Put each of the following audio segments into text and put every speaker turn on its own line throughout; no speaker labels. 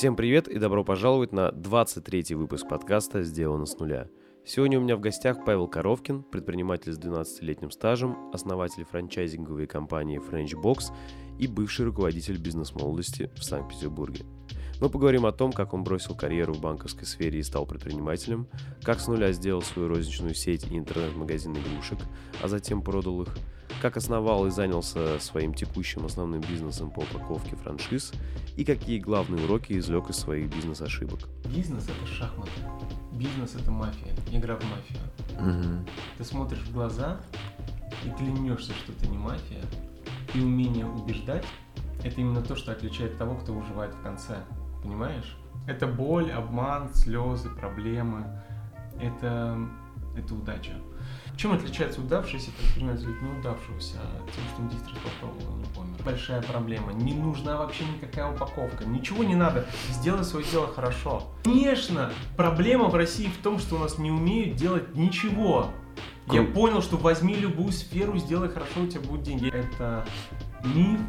Всем привет и добро пожаловать на 23 выпуск подкаста «Сделано с нуля». Сегодня у меня в гостях Павел Коровкин, предприниматель с 12-летним стажем, основатель франчайзинговой компании French Box и бывший руководитель бизнес-молодости в Санкт-Петербурге. Мы поговорим о том, как он бросил карьеру в банковской сфере и стал предпринимателем, как с нуля сделал свою розничную сеть и интернет-магазин игрушек, а затем продал их, как основал и занялся своим текущим основным бизнесом по упаковке франшиз и какие главные уроки извлек из своих бизнес-ошибок.
Бизнес это шахматы, бизнес это мафия, игра в мафию. Угу. Ты смотришь в глаза и клянешься, что ты не мафия, и умение убеждать это именно то, что отличает того, кто выживает в конце понимаешь? Это боль, обман, слезы, проблемы. Это, это удача. Чем отличается удавшийся предприниматель от неудавшегося? Тем, что он 10 раз попробовал, не помню. Большая проблема. Не нужна вообще никакая упаковка. Ничего не надо. Сделай свое дело хорошо. Конечно, проблема в России в том, что у нас не умеют делать ничего. Я понял, что возьми любую сферу, сделай хорошо, у тебя будут деньги. Это миф,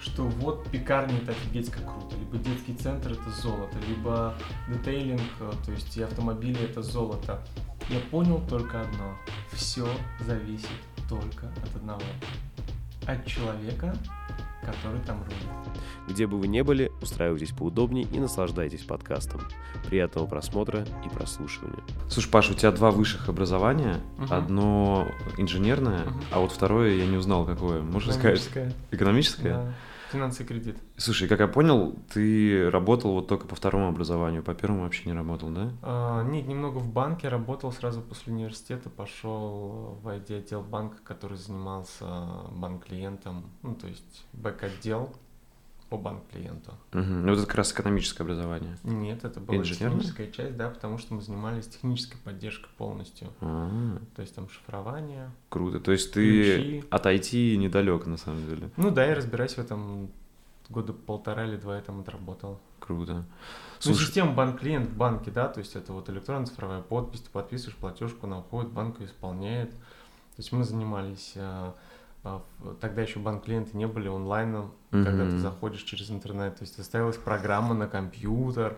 что вот пекарня это офигеть как круто, либо детский центр это золото, либо детейлинг, э, то есть и автомобили это золото. Я понял только одно, все зависит только от одного, от человека, который там рулит.
Где бы вы ни были, устраивайтесь поудобнее и наслаждайтесь подкастом. Приятного просмотра и прослушивания. Слушай, Паша, у тебя два высших образования. Угу. Одно инженерное, угу. а вот второе я не узнал какое. Можешь сказать? Экономическое?
Да. Финансы и кредит.
Слушай, как я понял, ты работал вот только по второму образованию, по первому вообще не работал, да?
А, нет, немного в банке работал сразу после университета, пошел в IT-отдел банка, который занимался банк-клиентом, ну, то есть бэк-отдел по банк-клиенту.
Угу. Ну, это как раз экономическое образование.
Нет, это была техническая часть, да, потому что мы занимались технической поддержкой полностью. А-а-а. То есть там шифрование.
Круто. То есть ты ключи. от IT недалек, на самом деле.
Ну да, я разбираюсь в этом года полтора или два я там отработал.
Круто. Ну,
Слушай... Ну, система банк-клиент в банке, да, то есть это вот электронная цифровая подпись, ты подписываешь платежку, она уходит, банк ее исполняет. То есть мы занимались а, а, тогда еще банк-клиенты не были онлайном, mm-hmm. когда ты заходишь через интернет. То есть ставилась программа на компьютер,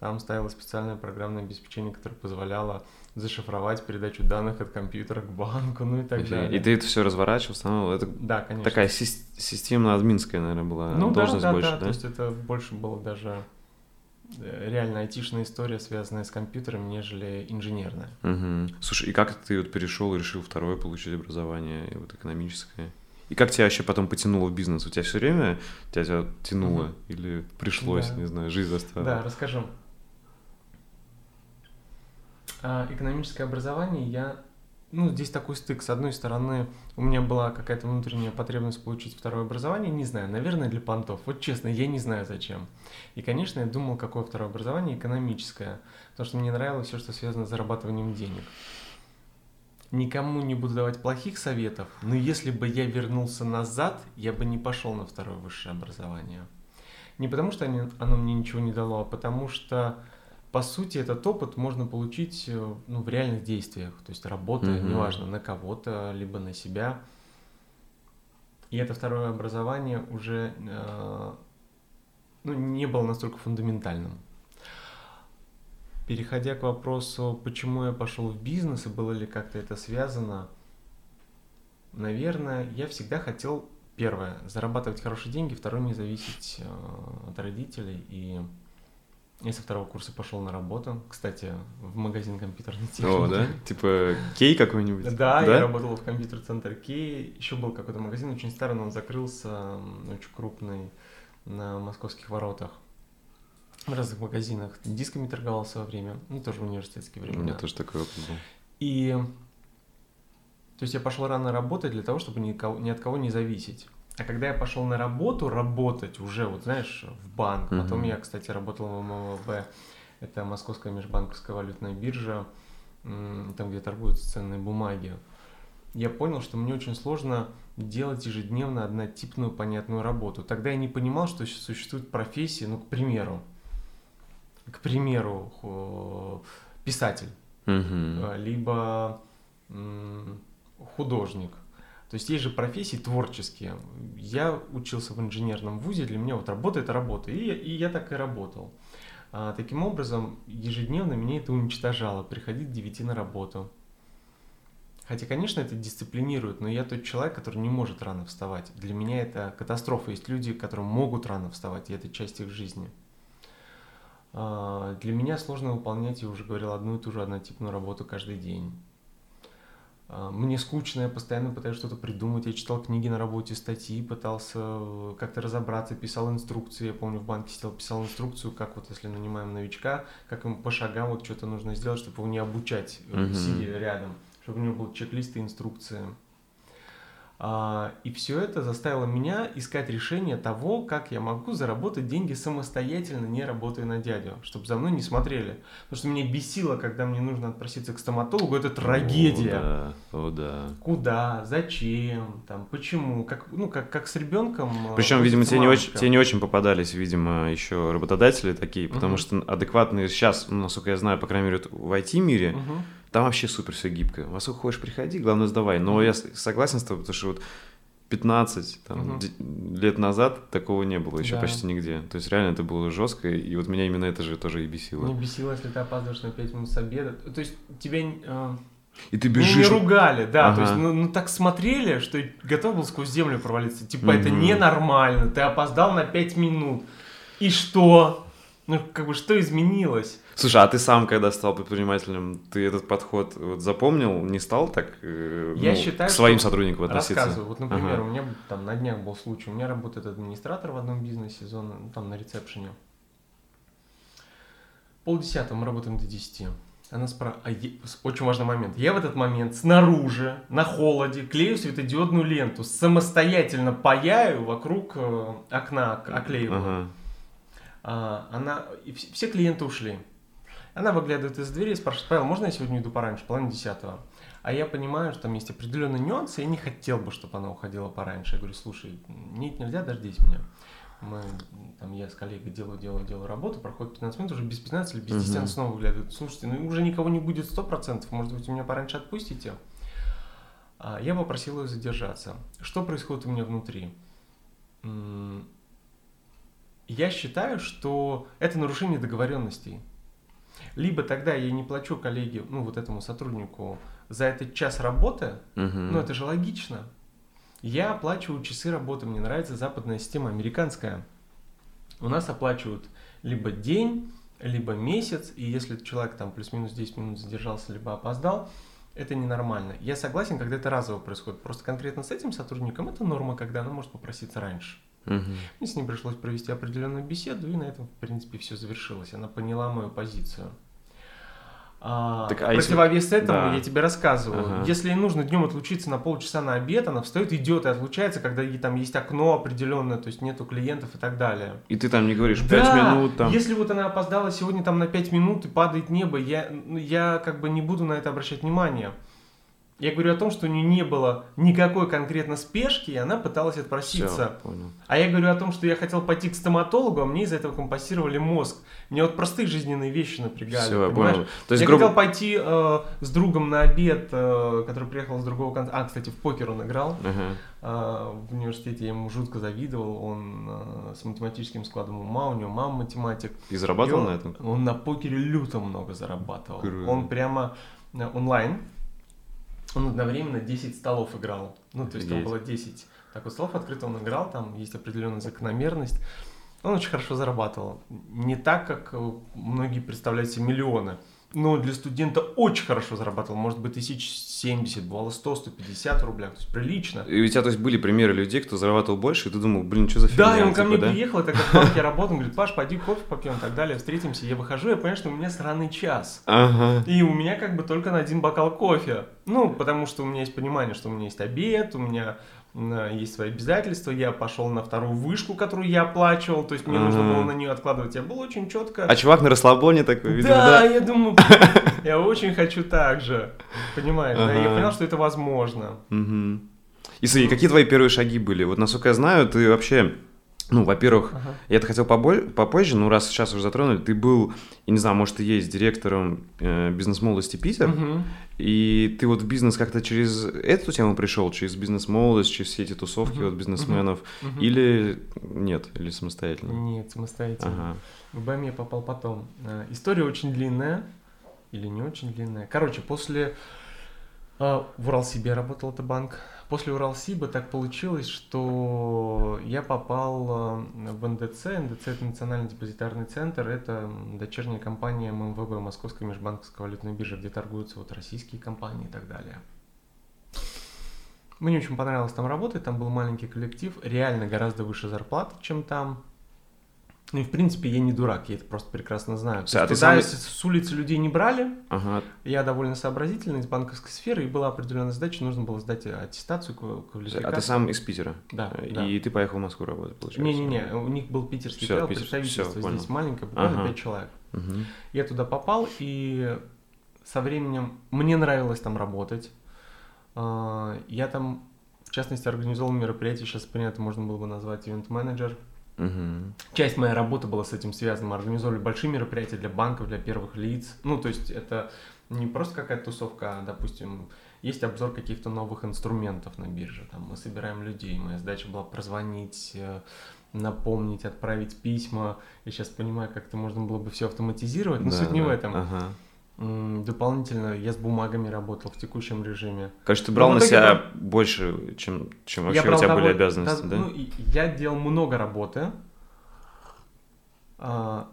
там ставилось специальное программное обеспечение, которое позволяло зашифровать передачу данных от компьютера к банку, ну и так okay. далее.
И ты это все разворачивал, установил? Это
да, конечно.
Такая си- системно-админская, наверное, была
ну,
должность
да, да,
больше,
да, да? то есть это больше было даже Э, реально айтишная история, связанная с компьютером, нежели инженерная.
Угу. Слушай, и как ты вот перешел и решил второе получить образование, вот экономическое? И как тебя вообще потом потянуло в бизнес? У тебя все время тебя, тебя тянуло угу. или пришлось, да. не знаю, жизнь заставила?
Да, расскажу. А, экономическое образование я ну, здесь такой стык. С одной стороны, у меня была какая-то внутренняя потребность получить второе образование, не знаю, наверное, для понтов. Вот честно, я не знаю зачем. И, конечно, я думал, какое второе образование экономическое, потому что мне нравилось все, что связано с зарабатыванием денег. Никому не буду давать плохих советов, но если бы я вернулся назад, я бы не пошел на второе высшее образование. Не потому что оно мне ничего не дало, а потому что по сути, этот опыт можно получить э, ну, в реальных действиях, то есть работая, mm-hmm. неважно, на кого-то, либо на себя. И это второе образование уже э, ну, не было настолько фундаментальным. Переходя к вопросу, почему я пошел в бизнес и было ли как-то это связано, наверное, я всегда хотел, первое, зарабатывать хорошие деньги, второе, не зависеть э, от родителей и я со второго курса пошел на работу, кстати, в магазин компьютерной техники.
О, да? Типа Кей какой-нибудь?
Да, да, я работал в компьютер-центре Кей. Еще был какой-то магазин, очень старый, но он закрылся, очень крупный, на московских воротах. В разных магазинах. Дисками торговался во время, ну, тоже в университетские времена.
У меня тоже такой опыт был.
И... То есть я пошел рано работать для того, чтобы ни, ни от кого не зависеть. А когда я пошел на работу, работать уже, вот знаешь, в банк, mm-hmm. потом я, кстати, работал в ММВБ, это Московская межбанковская валютная биржа, там, где торгуются ценные бумаги, я понял, что мне очень сложно делать ежедневно однотипную понятную работу. Тогда я не понимал, что существуют профессии, ну, к примеру, к примеру, писатель, mm-hmm. либо художник – То есть есть же профессии творческие. Я учился в инженерном вузе, для меня вот работа это работа, и, и я так и работал. А, таким образом, ежедневно меня это уничтожало, приходить к 9 на работу. Хотя, конечно, это дисциплинирует, но я тот человек, который не может рано вставать. Для меня это катастрофа. Есть люди, которые могут рано вставать, и это часть их жизни. А, для меня сложно выполнять, я уже говорил, одну и ту же однотипную работу каждый день. А, мне скучно, я постоянно пытаюсь что-то придумать. Я читал книги на работе, статьи, пытался э, как-то разобраться, писал инструкции. Я помню, в банке сидел, писал инструкцию, как вот если нанимаем новичка, как ему по шагам вот что-то нужно сделать, чтобы его не обучать, mm-hmm. сидя рядом, чтобы у него был чек-лист и инструкция. А, и все это заставило меня искать решение того, как я могу заработать деньги самостоятельно, не работая на дядю, чтобы за мной не смотрели. Потому что меня бесило, когда мне нужно отпроситься к стоматологу, это трагедия.
О, да, о, да.
Куда, зачем, там, почему, как, ну, как, как с ребенком.
Э, Причем, видимо, тебе не, очень, тебе не очень попадались, видимо, еще работодатели такие, потому угу. что адекватные сейчас, ну, насколько я знаю, по крайней мере, в IT-мире, угу там вообще супер все гибко. Во сколько хочешь, приходи, главное сдавай. Но я согласен с тобой, потому что вот 15 там, угу. лет назад такого не было еще да. почти нигде. То есть реально это было жестко, и вот меня именно это же тоже и бесило.
Не бесило, если ты опаздываешь на 5 минут с обеда. То есть тебя... Э...
И ты бежишь. Ну,
не ругали, да. Ага. То есть, ну, ну так смотрели, что готов был сквозь землю провалиться. Типа, угу. это ненормально. Ты опоздал на 5 минут. И что? Ну, как бы, что изменилось?
Слушай, а ты сам, когда стал предпринимателем, ты этот подход вот запомнил, не стал так э,
Я ну, считаю,
к своим сотрудникам относиться?
Рассказываю. Вот, например, ага. у меня там на днях был случай, у меня работает администратор в одном бизнесе, зона, ну, там на ресепшене. Полдесятого мы работаем до десяти. Она спрашивает, а е... очень важный момент. Я в этот момент снаружи, на холоде, клею светодиодную ленту, самостоятельно паяю вокруг э, окна, оклеиваю. Ага. А, она, и все клиенты ушли. Она выглядывает из двери и спрашивает, Павел, можно я сегодня иду пораньше, половина десятого? А я понимаю, что там есть определенные нюансы, и не хотел бы, чтобы она уходила пораньше. Я говорю, слушай, нет, нельзя, дождись меня. Мы, там, я с коллегой делаю, делаю, делаю работу, проходит 15 минут, уже без 15 или без 10 uh-huh. она снова выглядывает. Слушайте, ну уже никого не будет 100%, может быть, вы меня пораньше отпустите? А, я попросил ее задержаться. Что происходит у меня внутри? Я считаю, что это нарушение договоренностей. Либо тогда я не плачу коллеге, ну вот этому сотруднику за этот час работы, угу. ну это же логично. Я оплачиваю часы работы, мне нравится западная система, американская. У нас оплачивают либо день, либо месяц, и если человек там плюс-минус 10 минут задержался, либо опоздал, это ненормально. Я согласен, когда это разово происходит. Просто конкретно с этим сотрудником это норма, когда она может попроситься раньше. Угу. Мне с ним пришлось провести определенную беседу, и на этом, в принципе, все завершилось. Она поняла мою позицию. А, так, а противовес если... этому да. я тебе рассказываю. Ага. Если ей нужно днем отлучиться на полчаса на обед, она встает, идет и отлучается, когда там есть окно определенное, то есть нету клиентов и так далее.
И ты там не говоришь 5 да, минут там.
Если вот она опоздала сегодня там на 5 минут и падает небо, я, ну, я как бы не буду на это обращать внимание. Я говорю о том, что у нее не было никакой конкретно спешки, и она пыталась отпроситься. Все, понял. А я говорю о том, что я хотел пойти к стоматологу, а мне из-за этого компостировали мозг. Мне вот простые жизненные вещи напрягали. Все, я понял. То есть, я грубо... хотел пойти э, с другом на обед, э, который приехал с другого конца. А, кстати, в покер он играл. Uh-huh. Э, в университете я ему жутко завидовал. Он э, с математическим складом ума, у него мама математик.
И зарабатывал
и
он, на этом?
Он на покере люто много зарабатывал. Круто. Он прямо э, онлайн он одновременно 10 столов играл. Ну, то есть там было 10 так вот столов открыто, он играл, там есть определенная закономерность. Он очень хорошо зарабатывал. Не так, как многие представляют себе миллионы но для студента очень хорошо зарабатывал, может быть, тысяч семьдесят, бывало 100-150 рублей, то есть прилично.
И у тебя, то есть, были примеры людей, кто зарабатывал больше, и ты думал, блин, что за фигня?
Да, и он ко типа, мне да? приехал, это как в банке работал, он говорит, Паш, пойди кофе попьем и так далее, встретимся. Я выхожу, я понимаю, что у меня сраный час. Ага. И у меня как бы только на один бокал кофе. Ну, потому что у меня есть понимание, что у меня есть обед, у меня есть свои обязательства, я пошел на вторую вышку, которую я оплачивал, то есть мне нужно было на нее откладывать, я был очень четко.
А чувак на расслабоне такой,
видимо, да? Да, я думаю, я очень хочу так же, понимаешь, да, я понял, что это возможно.
И смотри, какие твои первые шаги были? Вот насколько я знаю, ты вообще
ну, во-первых, ага. я это хотел поболь, попозже, но раз сейчас уже затронули, ты был, я не знаю, может, ты есть директором э, бизнес-молодости Питер, угу. и ты вот в бизнес как-то через эту тему пришел, через бизнес-молодость, через все эти тусовки угу. вот бизнесменов, угу. или нет, или самостоятельно?
Нет, самостоятельно. Ага. В БМ я попал потом. Э, история очень длинная, или не очень длинная. Короче, после... Э, в Уралсибе работал это банк, После Уралсиба так получилось, что я попал э, в НДЦ. НДЦ – это Национальный депозитарный центр. Это дочерняя компания ММВБ, Московской межбанковской валютной биржи, где торгуются вот российские компании и так далее. Мне очень понравилось там работать, там был маленький коллектив, реально гораздо выше зарплаты, чем там. Ну и в принципе я не дурак, я это просто прекрасно знаю. То а есть, когда сам... с улицы людей не брали, ага. я довольно сообразительный из банковской сферы, и была определенная задача, нужно было сдать аттестацию
А ты сам из Питера?
Да.
И
да.
ты поехал в Москву работать, получается?
Не-не-не, у них был питерский все, Питер, представительство, все, здесь маленькое, буквально ага. 5 человек. Угу. Я туда попал, и со временем мне нравилось там работать. А, я там, в частности, организовал мероприятие, сейчас принято можно было бы назвать ивент-менеджер. Угу. Часть моей работы была с этим связана. Мы организовали большие мероприятия для банков, для первых лиц. Ну, то есть это не просто какая-то тусовка, а, допустим, есть обзор каких-то новых инструментов на бирже. Там мы собираем людей. Моя задача была прозвонить, э, напомнить, отправить письма. Я сейчас понимаю, как это можно было бы все автоматизировать, но да, суть не да. в этом. Ага. Дополнительно я с бумагами работал в текущем режиме.
Короче, ты брал на себя был... больше, чем, чем вообще у тебя были обязанности, да? да? Ну,
я делал много работы, а,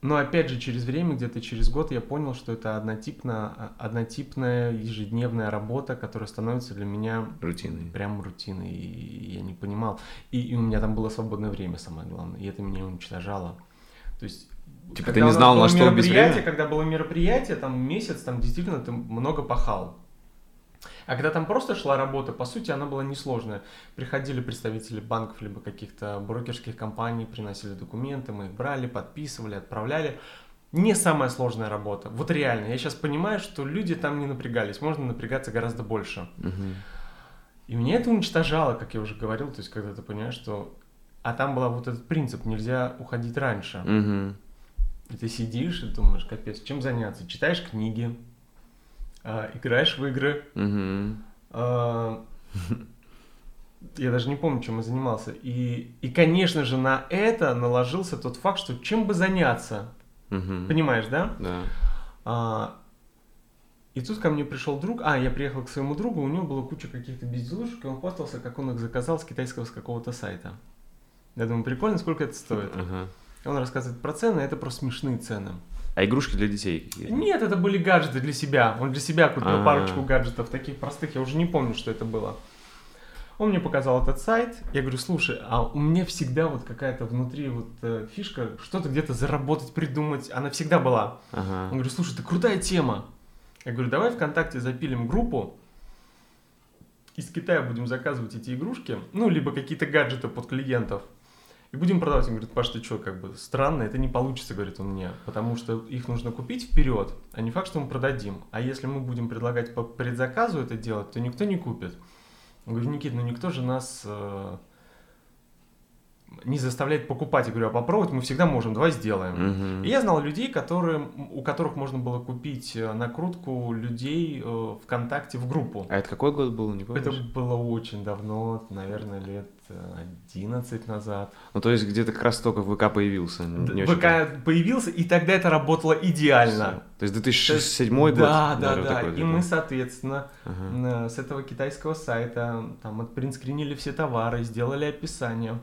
но опять же через время, где-то через год, я понял, что это однотипно, однотипная ежедневная работа, которая становится для меня
рутиной.
Прям рутиной, и я не понимал. И, и у меня там было свободное время, самое главное, и это меня уничтожало. То есть
Типа когда ты не знал, на что
времени? Когда было мероприятие, там месяц, там действительно ты много пахал. А когда там просто шла работа, по сути, она была несложная. Приходили представители банков, либо каких-то брокерских компаний, приносили документы, мы их брали, подписывали, отправляли. Не самая сложная работа. Вот реально, я сейчас понимаю, что люди там не напрягались, можно напрягаться гораздо больше. Угу. И меня это уничтожало, как я уже говорил, то есть когда ты понимаешь, что... А там был вот этот принцип, нельзя уходить раньше. Угу. И ты сидишь и думаешь, капец, чем заняться? Читаешь книги, э, играешь в игры. Угу. Э, я даже не помню, чем я занимался. И, и, конечно же, на это наложился тот факт, что чем бы заняться. Угу. Понимаешь, да?
Да.
А, и тут ко мне пришел друг, а, я приехал к своему другу, у него была куча каких-то безделушек, и он хвастался, как он их заказал с китайского с какого-то сайта. Я думаю, прикольно, сколько это стоит. Uh-huh. Он рассказывает про цены, это просто смешные цены.
А игрушки для детей
какие-то? Нет, это были гаджеты для себя. Он для себя купил А-а-а. парочку гаджетов, таких простых, я уже не помню, что это было. Он мне показал этот сайт, я говорю, слушай, а у меня всегда вот какая-то внутри вот э, фишка, что-то где-то заработать, придумать, она всегда была. Ага. Он говорит, слушай, это крутая тема. Я говорю, давай ВКонтакте запилим группу, из Китая будем заказывать эти игрушки, ну, либо какие-то гаджеты под клиентов и будем продавать. Он говорит, Паш, ты что, как бы странно, это не получится, говорит он мне, потому что их нужно купить вперед, а не факт, что мы продадим. А если мы будем предлагать по предзаказу это делать, то никто не купит. Я говорю, Никит, ну никто же нас э, не заставляет покупать. Я говорю, а попробовать мы всегда можем, давай сделаем. Угу. И я знал людей, которые, у которых можно было купить э, накрутку людей э, ВКонтакте в группу.
А это какой год был, не
помнишь? Это было очень давно, наверное, лет 11 назад.
Ну, то есть где-то как раз только ВК появился.
Не ВК очень... появился, и тогда это работало идеально.
То есть 2007 год?
Да, да, да. и мы, соответственно, ага. с этого китайского сайта там отпринскринили все товары, сделали описание.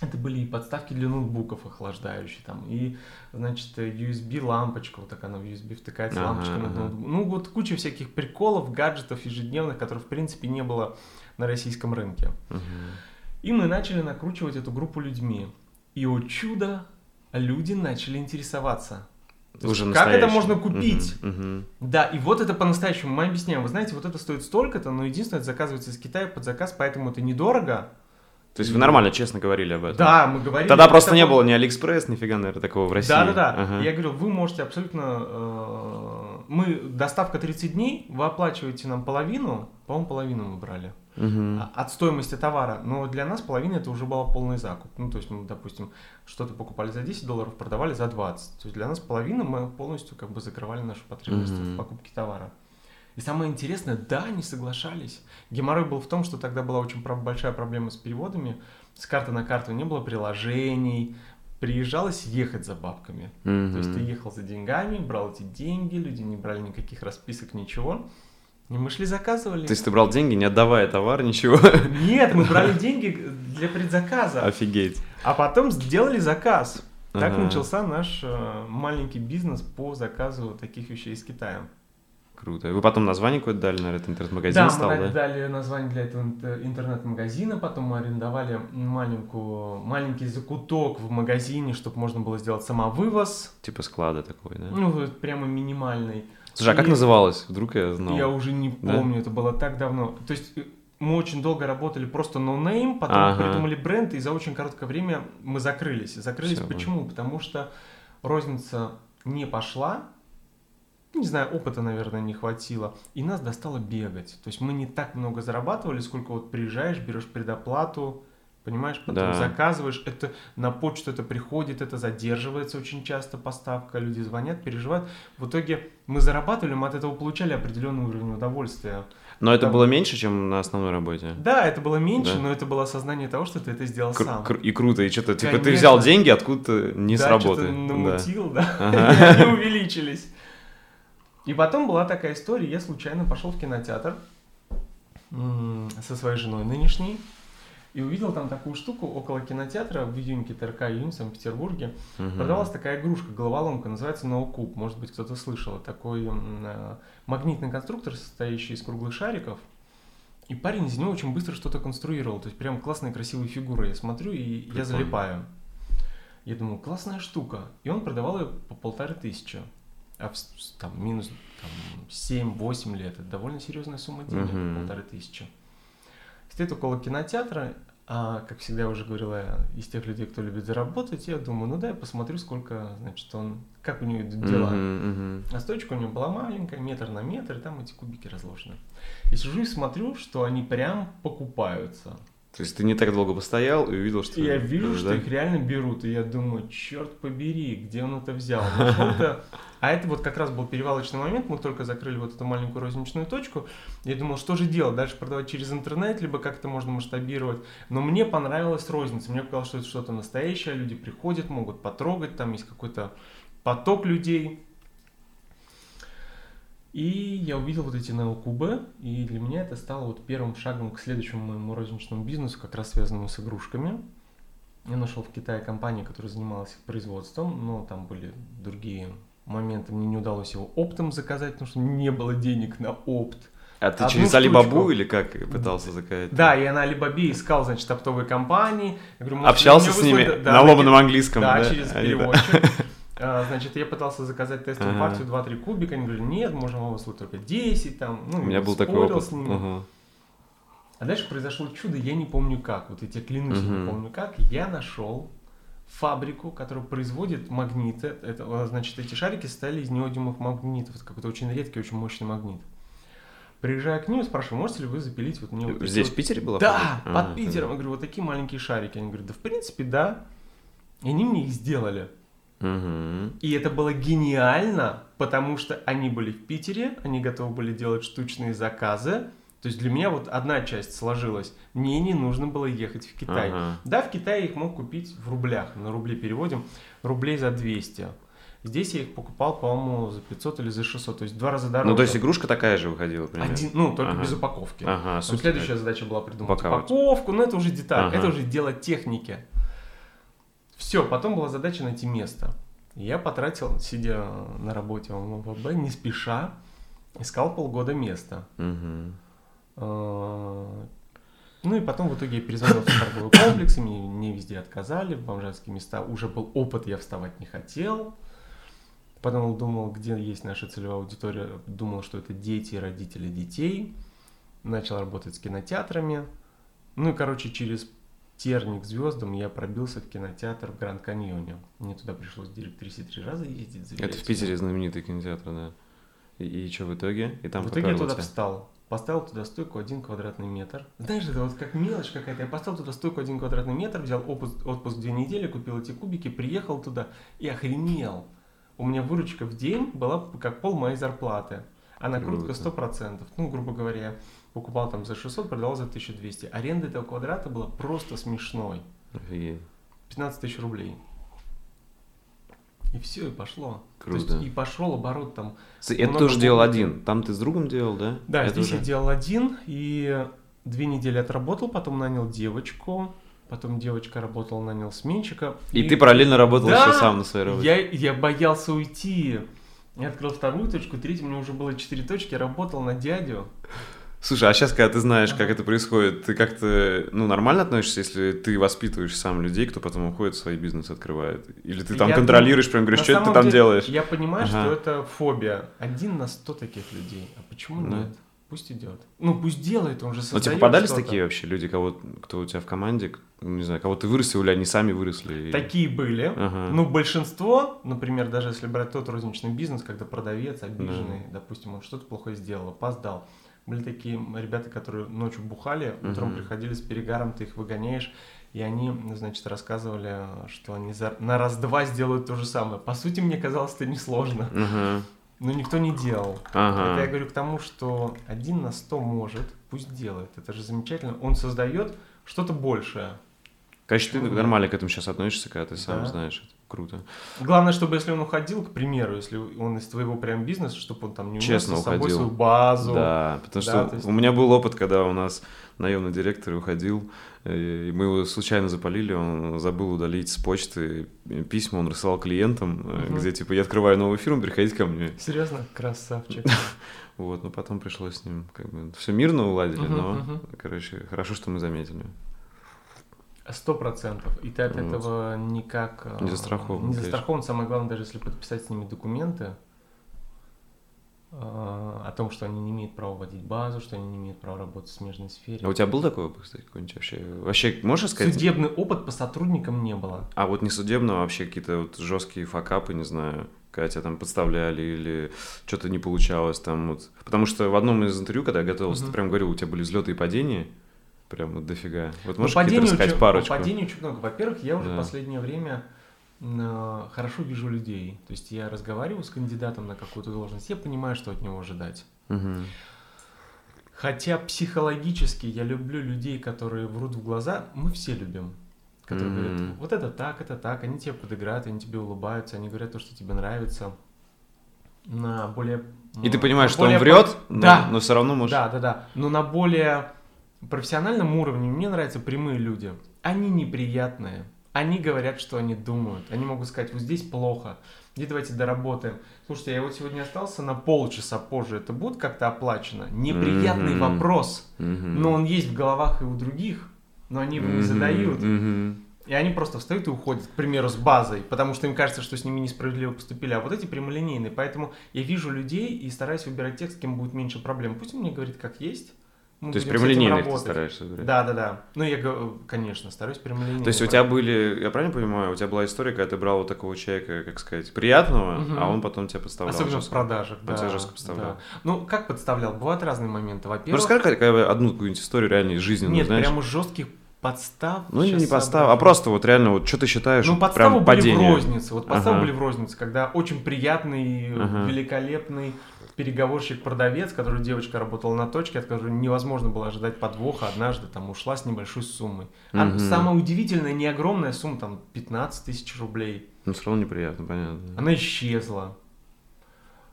Это были и подставки для ноутбуков охлаждающие, там, и, значит, USB-лампочка, вот так она в USB втыкается, ага, лампочка ага. на ноутбук. Ну, вот куча всяких приколов, гаджетов ежедневных, которых, в принципе, не было на российском рынке. Ага. И мы начали накручивать эту группу людьми. И, о чудо, люди начали интересоваться. Уже есть, как это можно купить? Угу, угу. Да, и вот это по-настоящему. Мы объясняем, вы знаете, вот это стоит столько-то, но единственное, это заказывается из Китая под заказ, поэтому это недорого.
То есть вы нормально, честно говорили об этом?
Да, мы говорили.
Тогда просто не было ни Алиэкспресс, нифига, наверное, такого в России.
Да, да, да. Ага. Я говорю, вы можете абсолютно... Э, мы, доставка 30 дней, вы оплачиваете нам половину, по-моему, половину мы брали. А- от стоимости товара, но для нас половина это уже была полный закуп. Ну, то есть мы, допустим, что-то покупали за 10 долларов, продавали за 20. То есть для нас половина мы полностью как бы закрывали нашу потребность
Мгм.
в покупке товара. И самое интересное, да, они соглашались. Геморрой был в том, что тогда была очень большая проблема с переводами. С карты на карту не было приложений, приезжалось ехать за бабками. То есть ты ехал за деньгами, брал эти деньги, люди не брали никаких расписок, ничего. Мы шли заказывали.
То есть ты брал деньги, не отдавая товар, ничего?
Нет, мы брали деньги для предзаказа.
Офигеть.
А потом сделали заказ. Так
Ага.
начался наш э, маленький бизнес по заказу таких вещей из Китая.
Круто. Вы потом название какое-то дали, наверное, это интернет-магазин
да,
стал,
мы
да?
дали название для этого интер- интернет-магазина, потом мы арендовали маленькую, маленький закуток в магазине, чтобы можно было сделать самовывоз,
Типа склада такой, да?
ну, прямо минимальный.
Слушай, а как
и-
называлось? Вдруг я знал.
Я уже не
Да?
помню, это было так давно. То есть э, мы очень долго работали просто no name, потом
Ага.
придумали бренд, и за очень короткое время мы закрылись. Закрылись
Всё,
почему? Потому что розница не пошла, не знаю, опыта, наверное, не хватило, и нас достало бегать. То есть мы не так много зарабатывали, сколько вот приезжаешь, берешь предоплату, понимаешь, потом
Да.
заказываешь, это на почту это приходит, это задерживается очень часто поставка, люди звонят, переживают. В итоге мы зарабатывали, мы от этого получали определенный уровень удовольствия.
Но это
Да.
было меньше, чем на основной работе?
Да, это было меньше,
Да.
но это было осознание того, что ты это сделал
Кру-
сам.
кру- и круто, и что-то, типа, ты взял деньги, откуда не
да,
с работы.
что-то намутил, да,
Ага.
и они увеличились. И потом была такая история, я случайно пошел в кинотеатр со своей женой нынешней, и увидел там такую штуку около кинотеатра в июньке ТРК «Июнь» в Санкт-Петербурге.
Мгм.
Продавалась такая игрушка, головоломка, называется ноукуб. Может быть, кто-то слышал. Такой э, магнитный конструктор, состоящий из круглых шариков. И парень из него очень быстро что-то конструировал. То есть прям классные красивые фигуры. Я смотрю и я
Прикольно.
залипаю. Я думаю, классная штука. И он продавал ее по полторы тысячи. А там минус там, 7-8 лет. Это довольно серьезная сумма денег,
Мгм.
полторы тысячи. Стоит около кинотеатра, а, как всегда уже говорила, я из тех людей, кто любит заработать, я думаю, ну да, я посмотрю, сколько, значит, он, как у него идут дела.
Мгм, мгм.
А стоечка у него была маленькая, метр на метр, и там эти кубики разложены. И сижу и смотрю, что они прям покупаются.
То есть ты не так долго постоял и увидел, что...
Я вижу, что
да?
их реально берут, и я думаю, черт побери, где он это взял? Нашел-то- А это вот как раз был перевалочный момент, мы только закрыли вот эту маленькую розничную точку. Я думал, что же делать? Дальше продавать через интернет, либо как-то можно масштабировать. Но мне понравилась розница, мне показалось, что это что-то настоящее, люди приходят, могут потрогать, там есть какой-то поток людей. И я увидел вот эти неокубы, и для меня это стало вот первым шагом к следующему моему розничному бизнесу, как раз связанному с игрушками. Я нашел в Китае компанию, которая занималась их производством, но там были другие моменты. Мне не удалось его оптом заказать, потому что не было денег на опт.
А ты
Одну
через Алибабу или как пытался заказать?
Да, я на Алибабе искал, значит, оптовые компании. Я говорю,
Общался с ними
да,
на ломаном английском,
да,
да?
через переводчик. А, Значит, я пытался заказать тестовую
Ага.
партию 2-3 кубика. Они говорили, нет, можем вам выслать только 10. Там, ну,
У меня был такой опыт.
с ними.
Ага.
А дальше произошло чудо, я не помню как. Вот я тебе клянусь, я
Мгм.
не помню как. Я нашел фабрику, которая производит магниты. Это, а, значит, эти шарики состояли из неодимовых магнитов. Это какой-то очень редкий, очень мощный магнит. Приезжаю к ним спрашиваю, можете ли вы запилить вот мне вот
Здесь,
вот-
в Питере была?
Да,
фабрика?
под
Ага,
Питером. Я говорю, вот такие маленькие шарики. Они говорят, да в принципе, да. И они мне их сделали.
Мгм.
И это было гениально, потому что они были в Питере, они готовы были делать штучные заказы. То есть для меня вот одна часть сложилась. Мне не нужно было ехать в Китай.
Ага.
Да, в Китае их мог купить в рублях. На рубли переводим. Рублей за 200. Здесь я их покупал, по-моему, за 500 или за 600. То есть в два раза дороже.
Ну, то есть игрушка такая же выходила, примерно?
Один, ну, только
Ага.
без упаковки.
Ага,
следующая задача была придумать
Упаковать.
упаковку, но это уже деталь,
Ага.
это уже дело техники. Все, потом была задача найти место. Я потратил, сидя на работе в МВБ, не спеша, искал полгода место.
Мгм.
А, Ну и потом в итоге я перезвонил в торговый комплекс, и мне, мне везде отказали, в бомжатские места. Уже был опыт, я вставать не хотел. Потом думал, где есть наша целевая аудитория. Думал, что это дети и родители детей. Начал работать с кинотеатрами. Ну и, короче, через терник звездам я пробился в кинотеатр в Гранд Каньоне. Мне туда пришлось директрисе три раза ездить. за
Это в. Питере знаменитый кинотеатр, да. И, и что в итоге? И там
в итоге я туда
тебя?
встал. Поставил туда стойку один квадратный метр. Знаешь, это вот как мелочь какая-то. Я поставил туда стойку один квадратный метр, взял отпуск, отпуск две недели, купил эти кубики, приехал туда и охренел. У меня выручка в день была как пол моей зарплаты. А накрутка
Круто.
100%. Ну, грубо говоря, покупал там за 600, продавал за 1200. Аренда этого квадрата была просто смешной.
Офигеть.
15 тысяч рублей. И все, и пошло.
Круто.
То есть, и пошел оборот там.
Это тоже делал
было.
один. Там ты с другом делал, да?
Да,
Это
здесь
уже-
я делал один, и две недели отработал, потом нанял девочку, потом девочка работала, нанял сменщика.
И ты параллельно работал
Да,
еще сам на своей работе.
Я, я боялся уйти. Я открыл вторую точку, третью, у меня уже было четыре точки, я работал на дядю.
Слушай, а сейчас, когда ты знаешь, как это происходит, ты как-то, ну, нормально относишься, если ты воспитываешь сам людей, кто потом уходит, свои бизнес открывает? Или ты там
Я
контролируешь, прям говоришь,
На
что это ты там
деле,
делаешь?
Я понимаю,
Ага.
что это фобия. Один на сто таких людей. А почему
Да.
нет? Пусть идет. Ну, пусть делает, он же
Ну,
создает
тебе попадались такие вообще люди, кого, кто у тебя в команде, ну, не знаю, кого ты вырастил, или они сами выросли?
Такие были.
Ага.
Ну, большинство, например, даже если брать тот розничный бизнес, когда продавец обиженный, допустим, он что-то плохое сделал, опоздал. Были такие ребята, которые ночью бухали, утром
Мгм.
приходили с перегаром, ты их выгоняешь, и они, значит, рассказывали, что они за- на раз-два сделают то же самое. По сути, мне казалось, это несложно,
Ага.
но никто не делал.
Ага.
Это я говорю к тому, что один на сто может, пусть делает. Это же замечательно. Он создает что-то большее.
Конечно, ты
нет?
нормально к этому сейчас относишься, когда ты сам
Да.
знаешь. Это круто.
Главное, чтобы если он уходил, к примеру, если он из твоего прям бизнеса, чтобы он там не унес
Честно
с собой свою базу.
Да, потому
Да,
что
то есть-
у меня был опыт, когда у нас наемный директор уходил, э, и мы его случайно запалили, он забыл удалить с почты письма, он рассылал клиентам,
Мгм.
где типа я открываю новую фирму, приходите ко мне.
Серьезно? Красавчик.
Вот, но потом пришлось с ним как бы все мирно уладили, но, короче, хорошо, что мы заметили.
Сто процентов. И ты от
Вот.
этого никак... э,
Не застрахован,
Не
конечно.
застрахован. Самое главное, даже если подписать с ними документы э, о том, что они не имеют права вводить базу, что они не имеют права работать в смежной сфере.
А у тебя был такой опыт, кстати, какой-нибудь вообще? Вообще, можешь сказать?
Судебный опыт по сотрудникам не было.
А вот не судебного, а вообще какие-то вот жесткие факапы, не знаю, когда тебя там подставляли или что-то не получалось там вот. Потому что в одном из интервью, когда я готовился,
Мгм.
ты прям говорил, у тебя были взлеты и падения, прям вот дофига. Вот
Ну,
можешь какие-то
падений
рассказать парочку?
Падений очень много. Во-первых, я уже
Да.
в последнее время м, хорошо вижу людей. То есть я разговариваю с кандидатом на какую-то должность, я понимаю, что от него ожидать.
Мгм.
Хотя психологически я люблю людей, которые врут в глаза. Мы все любим. Которые
Мгм.
говорят, вот это так, это так. Они тебе подыграют, они тебе улыбаются, они говорят то, что тебе нравится. На более...
И ты понимаешь, что он
более
врет,
по-
но,
Да,
но все равно можешь...
да, да, да. Но на более профессиональном уровне мне нравятся прямые люди. Они неприятные. Они говорят, что они думают. Они могут сказать, вот здесь плохо. Где давайте доработаем. Слушайте, я вот сегодня остался на полчаса позже. Это будет как-то оплачено? Неприятный
Мгм.
вопрос.
Мгм.
Но он есть в головах и у других, но они его не
Мгм.
задают.
Мгм.
И они просто встают и уходят, к примеру, с базой, потому что им кажется, что с ними несправедливо поступили. А вот эти прямолинейные. Поэтому я вижу людей и стараюсь выбирать тех, с кем будет меньше проблем. Пусть он мне говорит, как есть. Мы
То есть прямолинейных ты стараешься выбирать?
Да, да, да. Ну, я, конечно, стараюсь прямолинейно.
То есть у тебя были, я правильно понимаю, у тебя была история, когда ты брал вот такого человека, как сказать, приятного,
Мгм.
а он потом тебя подставлял.
Особенно в
жестко.
продажах,
Он
да.
тебя жестко подставлял.
да. Ну, как подставлял? Бывают разные моменты.
Ну,
Во-первых,
расскажи хотя бы одну какую-нибудь историю реально из жизни,
нет,
знаешь?
прямо жестких подстав.
Ну, не подстав, а просто вот реально, вот что ты считаешь,
Ну, подставы
прям
были
падение?
в рознице. Вот подставы
Ага.
были в рознице, когда очень приятный,
Ага.
великолепный переговорщик-продавец, который девочка работала на точке, от которой невозможно было ожидать подвоха, однажды там ушла с небольшой суммой. А
Мгм.
самая удивительная, не огромная сумма, там 15 тысяч рублей.
Ну, все равно неприятно, понятно.
Она исчезла.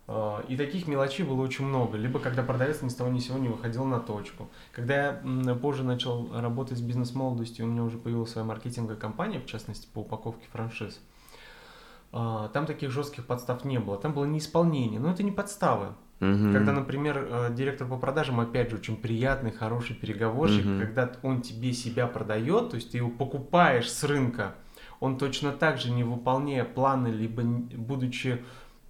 А, И таких мелочей было очень много. Либо когда продавец ни с того ни с сего не выходил на точку. Когда я позже начал работать с бизнес-молодостью, у меня уже появилась своя маркетинговая компания, в частности, по упаковке франшиз. А, Там таких жестких подстав не было. Там было неисполнение. Но это не подставы.
Мгм.
Когда, например, э, директор по продажам, опять же, очень приятный, хороший переговорщик,
Мгм.
когда он тебе себя продает, то есть ты его покупаешь с рынка, он точно так же, не выполняя планы, либо будучи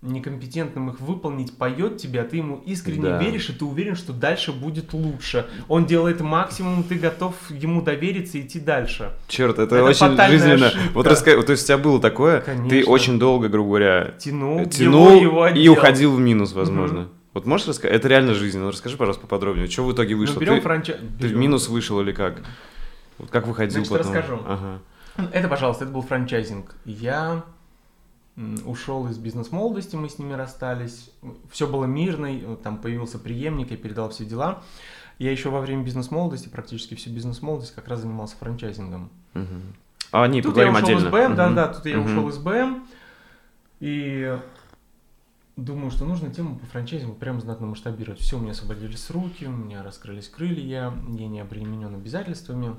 некомпетентным их выполнить, поет тебе, а ты ему искренне
Да.
веришь, и ты уверен, что дальше будет лучше. Он делает максимум, ты готов ему довериться и идти дальше.
Черт, это,
Это
очень жизненно.
ошибка.
Вот расскажи, то есть у тебя было такое, ты
Конечно.
очень долго, грубо говоря,
Тянул,
тянул
его, его
и уходил в минус, возможно. Вот можешь рассказать? Это реально жизнь. Ну расскажи, пожалуйста, поподробнее. Что в итоге вышло?
Ну, берем
ты,
франчайз.
ты в минус вышел или как? Вот как выходил
Значит,
потом?
расскажу.
Ага.
Это, пожалуйста, это был франчайзинг. Я ушел из бизнес-молодости, мы с ними расстались. Все было мирно, э, там появился преемник, я передал все дела. Я еще во время бизнес-молодости, практически всю бизнес-молодость, как раз занимался франчайзингом.
Мгм. А, не,
Тут я
поговорим
ушел
отдельно.
из БМ, да,
Мгм.
да, тут я
Мгм.
ушел из БМ. И думаю, что нужно тему по франчайзингу прям знатно масштабировать. Все, у меня освободились руки, у меня раскрылись крылья, я не обременен обязательствами.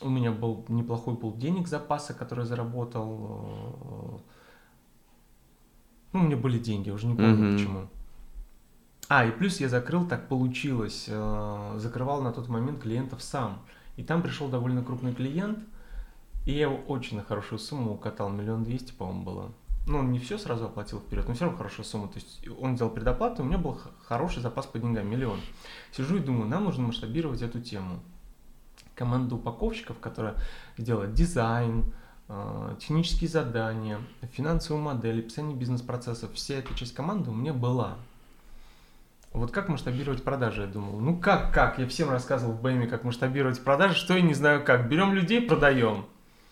У меня был неплохой пол денег запаса, который заработал. Ну, у меня были деньги, уже не помню
Мгм.
почему. А, и плюс я закрыл, так получилось, э, закрывал на тот момент клиентов сам. И там пришел довольно крупный клиент, и я его очень на хорошую сумму укатал, миллион двести, по-моему, было. Ну, он не все сразу оплатил вперед, но все равно хорошую сумму. То есть он сделал предоплату, у меня был хороший запас по деньгам, миллион. Сижу и думаю, нам нужно масштабировать эту тему. Команда упаковщиков, которая делает дизайн, э, технические задания, финансовую модель, описание бизнес-процессов, вся эта часть команды у меня была. Вот как масштабировать продажи, я думал. Ну как, как? Я всем рассказывал в БМе, как масштабировать продажи, что я не знаю как. Берем людей, продаем.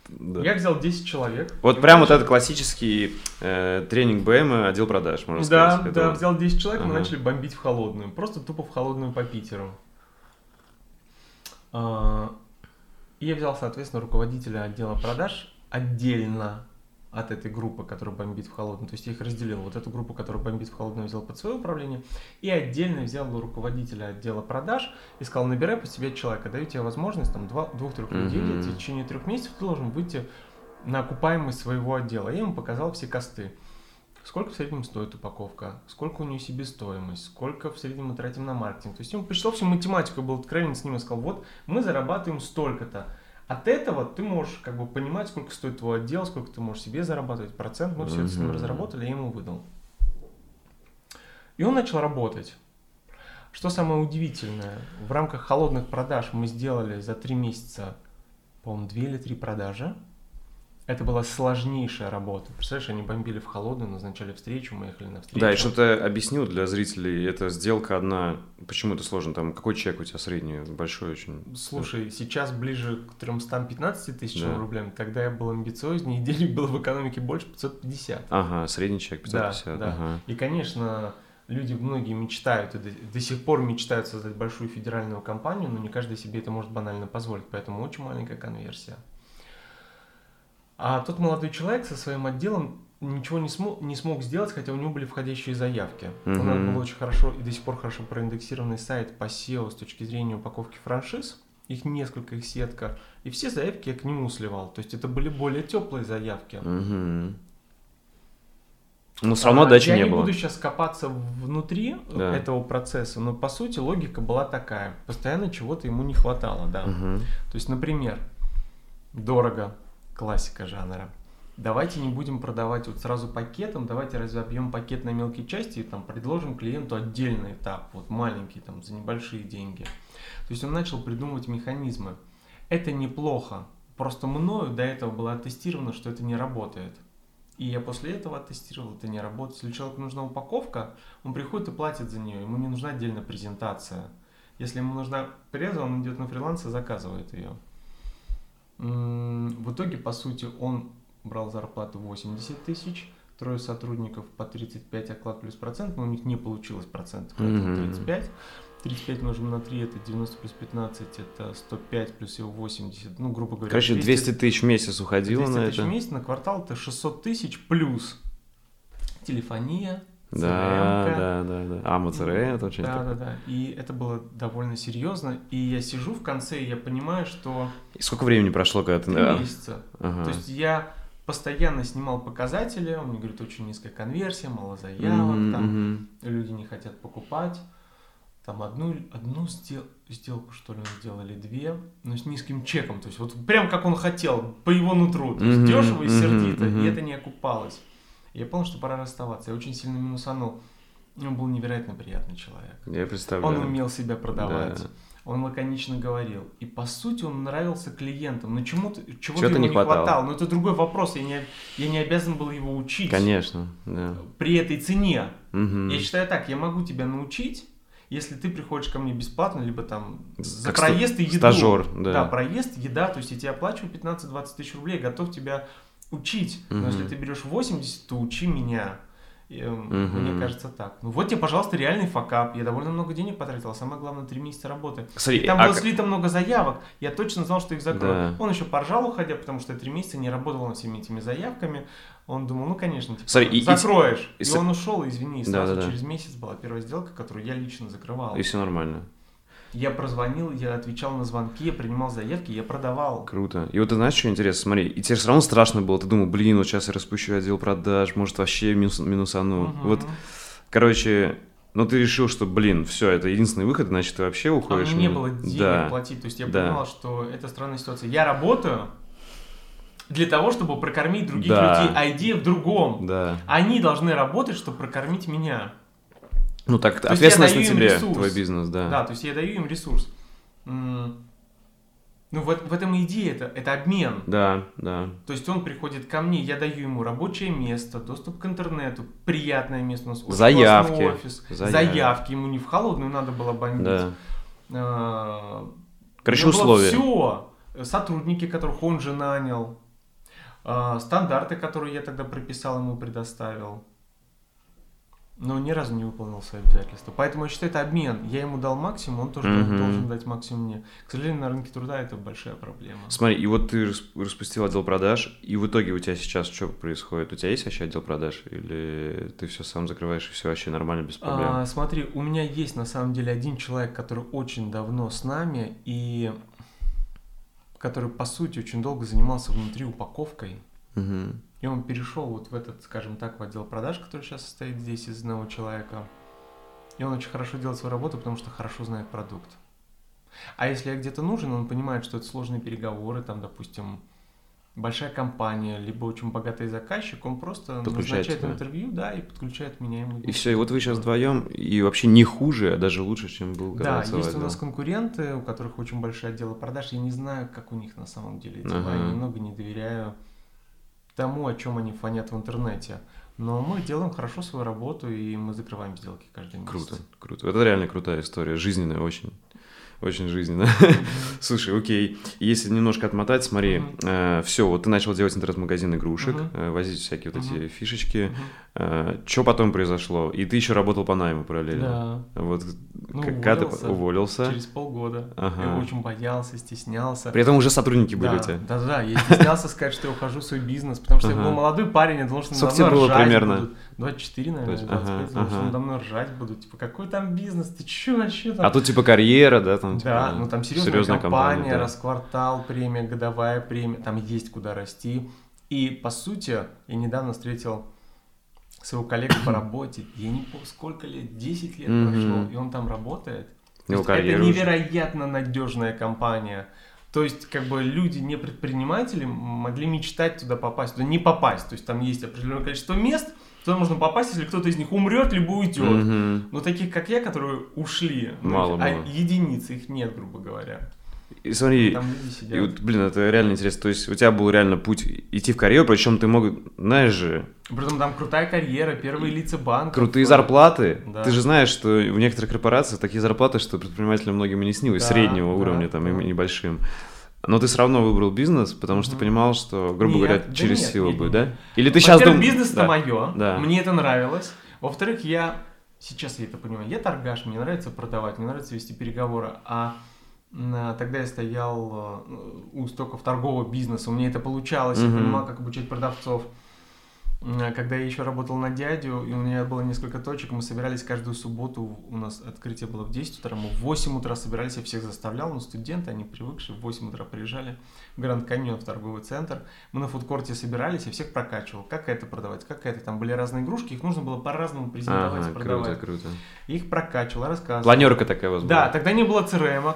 Да.
Я взял 10 человек.
Вот прям вот
начал-
этот классический э, тренинг БМ отдел продаж, можно
Да,
сказать.
Да,
вот.
взял 10 человек, мы
Ага.
начали бомбить в холодную. Просто тупо в холодную по Питеру. А, И я взял, соответственно, руководителя отдела продаж отдельно от этой группы, которая бомбит в холодную. То есть я их разделил. Вот эту группу, которая бомбит в холодную, взял под свое управление. И отдельно взял руководителя отдела продаж и сказал, набирай по себе человека, даю тебе возможность, там, двух-трех людей, в течение трех месяцев ты должен выйти на окупаемость своего отдела. Я ему показал все косты. Сколько в среднем стоит упаковка, сколько у нее себестоимость, сколько в среднем мы тратим на маркетинг. То есть ему посчитал всю математику, я был откровенен с ним и сказал, вот мы зарабатываем столько-то. От этого ты можешь как бы понимать, сколько стоит твой отдел, сколько ты можешь себе зарабатывать, процент. Мы все это с ним разработали, я ему выдал. И он начал работать. Что самое удивительное, в рамках холодных продаж мы сделали за три месяца, по-моему, две или три продажи. Это была сложнейшая работа. Представляешь, они бомбили в холодную, назначали встречу, мы ехали на встречу.
Да, и чтобы ты объяснил для зрителей, это сделка одна. Почему это сложно? Там какой чек у тебя средний? Большой очень.
Слушай, сейчас ближе к 315 тысячам
Да.
рублям. Тогда я был амбициознее, и денег было в экономике больше 550.
Ага, средний чек 550.
Да, да.
ага.
И, конечно, люди многие мечтают и до, до сих пор мечтают создать большую федеральную компанию, но не каждый себе это может банально позволить, поэтому очень маленькая конверсия. А тот молодой человек со своим отделом ничего не смог, не смог сделать, хотя у него были входящие заявки. У нас был очень хорошо и до сих пор хорошо проиндексированный сайт по SEO с точки зрения упаковки франшиз. Их несколько, их сетка. И все заявки я к нему сливал. То есть это были более теплые заявки.
Мгм. Но все равно
А,
отдачи
Я
не
не
было.
буду сейчас копаться внутри
Да.
этого процесса, но по сути логика была такая. Постоянно чего-то ему не хватало, да.
Мгм.
То есть, например, дорого, классика жанра. Давайте не будем продавать вот сразу пакетом, давайте разобьем пакет на мелкие части и там предложим клиенту отдельный этап, вот маленький, там, за небольшие деньги. То есть он начал придумывать механизмы. Это неплохо, просто мною до этого было оттестировано, что это не работает. И я после этого оттестировал, это не работает. Если человеку нужна упаковка, он приходит и платит за нее, ему не нужна отдельная презентация. Если ему нужна преза, он идет на фриланс и заказывает ее. В итоге, по сути, он брал зарплату 80 тысяч, трое сотрудников по 35 оклад плюс процент, но у них не получилось процентов,
Мгм.
35. 35 умножим на 3, это 90 плюс 15, это 105 плюс его 80, ну, грубо говоря.
Короче, 200 тысяч в месяц уходило
200
на
тысяч
это.
в месяц, на квартал это 600 тысяч плюс телефония,
Да, да, да, да. А, МЦР, это очень
Да,
такое.
да, да. И это было довольно серьезно. И я сижу в конце, и я понимаю, что
И сколько времени прошло, когда ты...
три
а,
месяца.
ага.
То есть я постоянно снимал показатели, он мне говорит, очень низкая конверсия, мало заявок,
Мгм,
там
мгм.
люди не хотят покупать. Там одну, одну сдел- сделку, что ли, он сделал, или две, но с низким чеком. То есть вот прям как он хотел, по его нутру. То есть
Мгм,
дешево и сердито,
мгм.
и это не окупалось. Я понял, что пора расставаться. Я очень сильно минусанул. Он был невероятно приятный человек.
Я представляю.
Он умел себя продавать.
Да.
он лаконично говорил. И по сути он нравился клиентам. Но чему-то, чего-то
Чего-то
ему
не хватало.
хватало. Но это другой вопрос. Я не, я не обязан был его учить.
Конечно, да.
При этой цене.
Мгм.
Я считаю так, я могу тебя научить, если ты приходишь ко мне бесплатно, либо там за
Как
проезд и еду.
стажер, да.
Да, проезд, еда, то есть я тебе оплачиваю 15-20 тысяч рублей, готов тебя учить. Но если ты берешь 80, то учи меня. И, эм. Мне кажется так. Ну вот тебе, пожалуйста, реальный факап. Я довольно много денег потратил, а самое главное, 3 месяца работы.
Смотри,
И там
а
было слито много заявок, я точно знал, что их закрою.
Да.
Он еще поржал, уходя, потому что я три месяца не работал над всеми этими заявками. Он думал, ну, конечно, типа,
Смотри, и- и-
закроешь. И,
и с-
он ушел, извини, и сразу
да, да.
через месяц была первая сделка, которую я лично закрывал.
и все нормально.
Я прозвонил, я отвечал на звонки, я принимал заявки, я продавал.
Круто. И вот ты знаешь, что интересно? Смотри, и тебе все равно страшно было. Ты думал, блин, вот сейчас я распущу отдел продаж, может вообще минус, минусану.
Мгм.
Вот, короче, но ты решил, что, блин, все, это единственный выход, значит, ты вообще
А
уходишь.
меня не
Ну,
было денег
да.
платить, то есть я
Да.
понимал, что это странная ситуация. Я работаю для того, чтобы прокормить других
Да.
людей, а идея в другом.
Да.
Они должны работать, чтобы прокормить меня.
Ну так,
То
ответственность на тебе,
ресурс.
твой бизнес, да.
Да, то есть я даю им ресурс. Ну, в, в этом и идея, это, это обмен.
Да, да.
То есть он приходит ко мне, я даю ему рабочее место, доступ к интернету, приятное место, у нас
Заявки.
офис,
Заявки.
заявки, ему не в холодную надо было бомбить.
Да.
А,
Короче, условия.
всё. Сотрудники, которых он же нанял, а, стандарты, которые я тогда прописал, ему предоставил. Но ни разу не выполнил свои обязательства. Поэтому я считаю, это обмен. Я ему дал максимум, он тоже
Мгм.
должен дать максимум мне. К сожалению, на рынке труда это большая проблема.
Смотри, и вот ты рас- распустил отдел продаж, и в итоге у тебя сейчас что происходит? У тебя есть вообще отдел продаж? Или ты все сам закрываешь, и все вообще нормально, без проблем?
А, смотри, у меня есть на самом деле один человек, который очень давно с нами и который, по сути, очень долго занимался внутри упаковкой.
Мгм.
И он перешел вот в этот, скажем так, в отдел продаж, который сейчас состоит здесь из одного человека. И он очень хорошо делает свою работу, потому что хорошо знает продукт. А если я где-то нужен, он понимает, что это сложные переговоры, там, допустим, большая компания, либо очень богатый заказчик, он просто назначает
тебя.
интервью, да, и подключает меня. и мы
И все, и вот вы сейчас вдвоем, и вообще не хуже, а даже лучше, чем был
Да, есть у
отдел.
нас конкуренты, у которых очень большие отделы продаж. Я не знаю, как у них на самом деле дела.
Ага.
Я немного не доверяю тому, о чем они фонят в интернете. Но мы делаем хорошо свою работу, и мы закрываем сделки каждый месяц.
Круто, круто. Это реально крутая история, жизненная очень. Очень жизненно. Слушай, окей. Если немножко отмотать, смотри,
Мгм.
все, вот ты начал делать интернет-магазин игрушек,
Мгм.
э, возить всякие вот
Мгм.
эти фишечки.
Мгм.
Что потом произошло? И ты еще работал по найму параллельно.
Да.
Вот
Ну,
когда ты
уволился. Через полгода.
Ага.
Я очень боялся, стеснялся.
При этом уже сотрудники были
да,
у тебя.
да, да, я стеснялся сказать, что я ухожу в свой бизнес, потому что я был молодой парень, я думал, что
Сколько тебе было примерно?
будут. 24, наверное,
Ага,
25, думал, что
ага.
надо мной ржать будут. Типа, какой там бизнес, ты чё вообще там?
А тут типа карьера, да, там
Да,
типа,
ну там серьезная, компания,
да.
расквартал, премия, годовая премия, там есть куда расти. И по сути, я недавно встретил своего коллегу по работе, я не помню, сколько лет, 10 лет прошло, и он там работает. Есть это невероятно надежная компания. То есть, как бы люди, не предприниматели, могли мечтать туда попасть, туда не попасть. То есть там есть определенное количество мест, туда можно попасть, если кто-то из них умрет, либо уйдет.
Мгм.
Но таких, как я, которые ушли, ну,
Мало
а
было.
единицы, их нет, грубо говоря.
И смотри,
Там люди сидят.
и вот, блин, это реально интересно. То есть у тебя был реально путь идти в карьеру, причем ты мог, знаешь же,
Притом там крутая карьера, первые лица банка.
крутые зарплаты.
Да.
Ты же знаешь, что в некоторых корпорациях такие зарплаты, что предпринимателям многим и не снилось,
Да,
среднего
да,
уровня, там,
да.
и небольшим. Но ты все равно выбрал бизнес, потому что понимал, что, грубо
Нет,
говоря,
да
через
нет,
силу
нет,
будет, да? Или ты сейчас думаешь...
бизнес это
да.
мое,
Да.
мне это нравилось. Во-вторых, я, сейчас я это понимаю, я торгаш, мне нравится продавать, мне нравится вести переговоры, а м, тогда я стоял э, у истоков торгового бизнеса, у меня это получалось, я
Мгм.
понимал, как обучать продавцов. М, Когда я еще работал на дядю, и у меня было несколько точек, мы собирались каждую субботу, у нас открытие было в 10 утра, мы в 8 утра собирались, я всех заставлял, но студенты, они привыкшие, в 8 утра приезжали в Гранд Каньон, в торговый центр, мы на фудкорте собирались, я всех прокачивал, как это продавать, как это, там были разные игрушки, их нужно было по-разному презентовать,
Ага, круто,
продавать.
круто.
Их прокачивал, рассказывал.
Планерка такая у вас
Да,
была?
тогда не было CRM.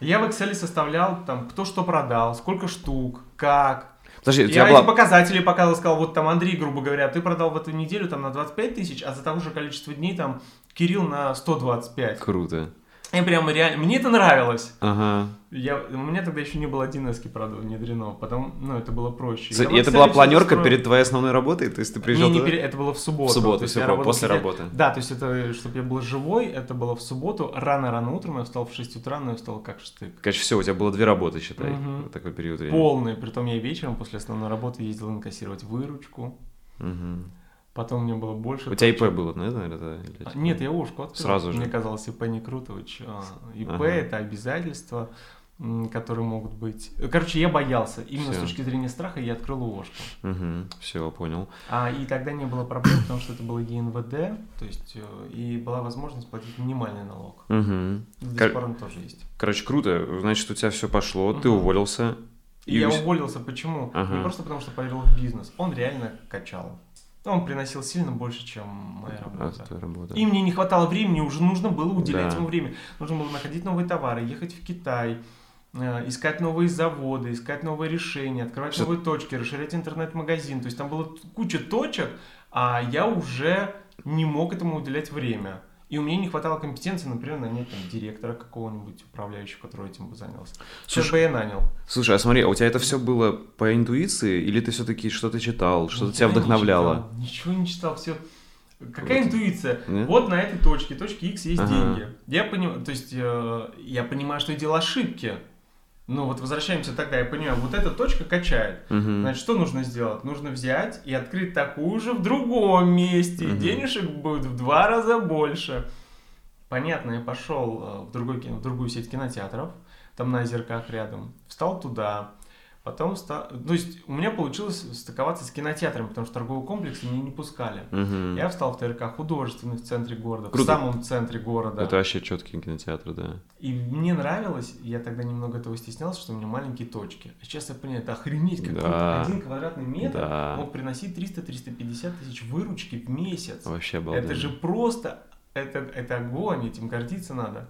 Я в Excel составлял, там, кто что продал, сколько штук, как,
Подожди, у
я
тебя
эти
была...
показатели показывал, сказал, вот там Андрей, грубо говоря, ты продал в эту неделю там на 25 тысяч, а за того же количество дней там Кирилл на 125.
Круто.
Я прямо реально... Мне это нравилось.
Ага.
Я... У меня тогда еще не было 1С, правда, внедрено. Потом, ну, это было проще.
За- И это была планерка перед твоей основной работой? То есть ты приезжал
Не, не
туда?
пере- это было в субботу.
В субботу, по-
работал
после работы.
Да, то есть это, чтобы я был живой, это было в субботу, рано-рано утром, я встал в 6 утра, но я встал как штык.
Короче, все, у тебя было две работы, считай,
Мгм.
в такой период времени.
Полный, притом я вечером после основной работы ездил инкассировать выручку,
Мгм.
Потом мне было больше...
У тебя ИП было, ну, наверное, да? Или
Нет, я ушку открыл.
Сразу же.
Мне казалось, ИП не круто. А, ИП
Ага.
это обязательства, которые могут быть... Короче, я боялся. Именно
Всё.
с точки зрения страха я открыл ООшку.
Все, понял.
А, и тогда не было проблем, потому что это было ЕНВД, то есть э, и была возможность платить минимальный налог.
Мгм.
До
Кор-
сих пор он тоже есть.
Короче, круто. Значит, у тебя все пошло, ты
Мгм.
уволился.
И я уволился почему?
Ага.
Не просто потому, что поверил в бизнес. Он реально качал. Он приносил сильно больше, чем моя
А,
работа.
твоя работа.
И мне не хватало времени, уже нужно было уделять
Да.
ему время. Нужно было находить новые товары, ехать в Китай, э, искать новые заводы, искать новые решения, открывать
Всё-
новые точки, расширять интернет-магазин. То есть там было куча точек, а я уже не мог этому уделять время. И у меня не хватало компетенции, например, нанять там, директора какого-нибудь управляющего, который этим бы занялся. Сейчас
Слушай,
бы я нанял.
Слушай, а смотри, а у тебя это все было по интуиции, или ты все-таки что-то читал, что-то тебя
не
вдохновляло?
читал, Ничего не читал, все. Какая
Круто.
интуиция?
Нет?
Вот на этой точке, точке X есть
Ага.
деньги. Я понимаю, то есть э, я понимаю, что я делал ошибки. Ну вот возвращаемся тогда, я понимаю, вот эта точка качает.
Мгм.
Значит, что нужно сделать? Нужно взять и открыть такую же в другом месте.
Мгм.
денежек будет в два раза больше. Понятно, я пошел э, в, другой, в другую сеть кинотеатров, там на озерках рядом, встал туда, потом встал... То есть у меня получилось стыковаться с кинотеатрами, потому что торговый комплекс меня не пускали.
Мгм.
Я встал в ТРК художественный в центре города,
Круто.
в самом центре города.
Это вообще четкий кинотеатр, да.
И мне нравилось, я тогда немного этого стеснялся, что у меня маленькие точки. А сейчас я понимаю, это охренеть, как
Да.
Один квадратный метр
Да.
мог приносить 300-350 тысяч выручки в месяц.
Вообще обалденно.
Это же просто, это, это огонь, этим гордиться надо.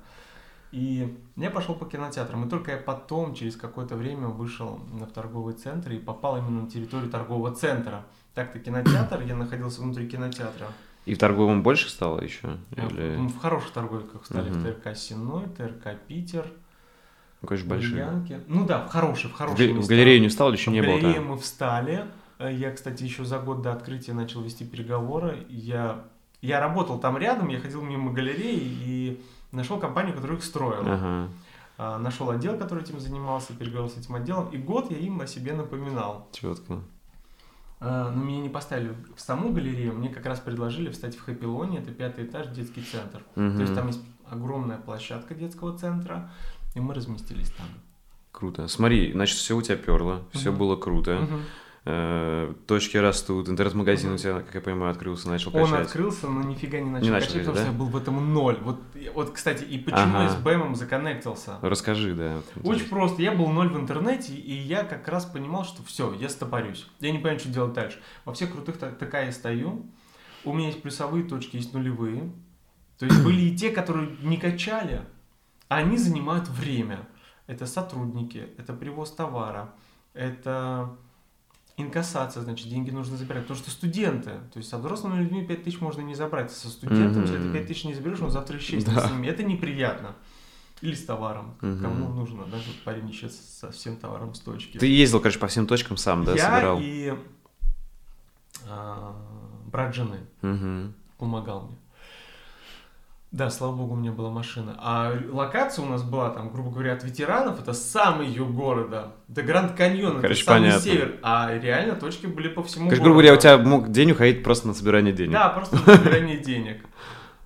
И я пошел по кинотеатрам, и только я потом, через какое-то время, вышел в торговый центр и попал именно на территорию торгового центра. Так-то кинотеатр, я находился внутри кинотеатра.
И в торговом больше стало еще?
А,
Или...
В хороших торговиках стали
Мгм.
в ТРК Синой, ТРК Питер,
Ну, конечно, большие.
Ульянки. Ну да, в хорошие, в
В,
хорошие
в
места.
галерею не встал еще
В
не было
галерее
там?
мы встали. Э, Я, кстати, еще за год до открытия начал вести переговоры. Я, я работал там рядом, я ходил мимо галереи и нашел компанию, которая их строила.
Ага.
А, Нашел отдел, который этим занимался, переговорил с этим отделом. И год я им о себе напоминал.
Четко.
А, Но меня не поставили в саму галерею, мне как раз предложили встать в Хэппилоне, это пятый этаж, детский центр. То есть там есть огромная площадка детского центра, и мы разместились там.
Круто. Смотри, значит, все у тебя перло, все
Мгм.
было круто.
Мгм.
Э, точки растут, интернет-магазин у тебя, как я понимаю, открылся, начал
Он
качать.
открылся, но нифига не начал,
Не начал
качать, потому что я был в этом ноль. Вот, вот кстати, и почему
Ага.
я с БЭМом законнектился?
Расскажи, да.
Очень просто. Я был ноль в интернете, и я как раз понимал, что все, я стопорюсь. Я не понимаю, что делать дальше. Во всех крутых та- ТК я стою. У меня есть плюсовые точки, есть нулевые. То есть были и те, которые не качали, а они занимают время. Это сотрудники, это привоз товара, это инкассация, значит, деньги нужно забирать. Потому что студенты, то есть со взрослыми людьми 5 тысяч можно не забрать, со студентом, если ты
Мгм.
5 тысяч не заберешь, он завтра исчезнет
Да.
с ними. Это неприятно. Или с товаром.
Мгм.
Кому нужно, даже парень исчез со всем товаром с точки.
Ты ездил, короче, по всем точкам сам, да,
Я
собирал?
и а, брат жены
Мгм.
помогал мне. Да, слава богу, у меня была машина. А локация у нас была, там, грубо говоря, от ветеранов, это самый юг города. До Гранд Каньон,
Короче,
это самый
понятно.
север. А реально точки были по всему
Короче,
городу.
грубо говоря, у тебя мог день уходить просто на собирание денег.
Да, просто на собирание денег.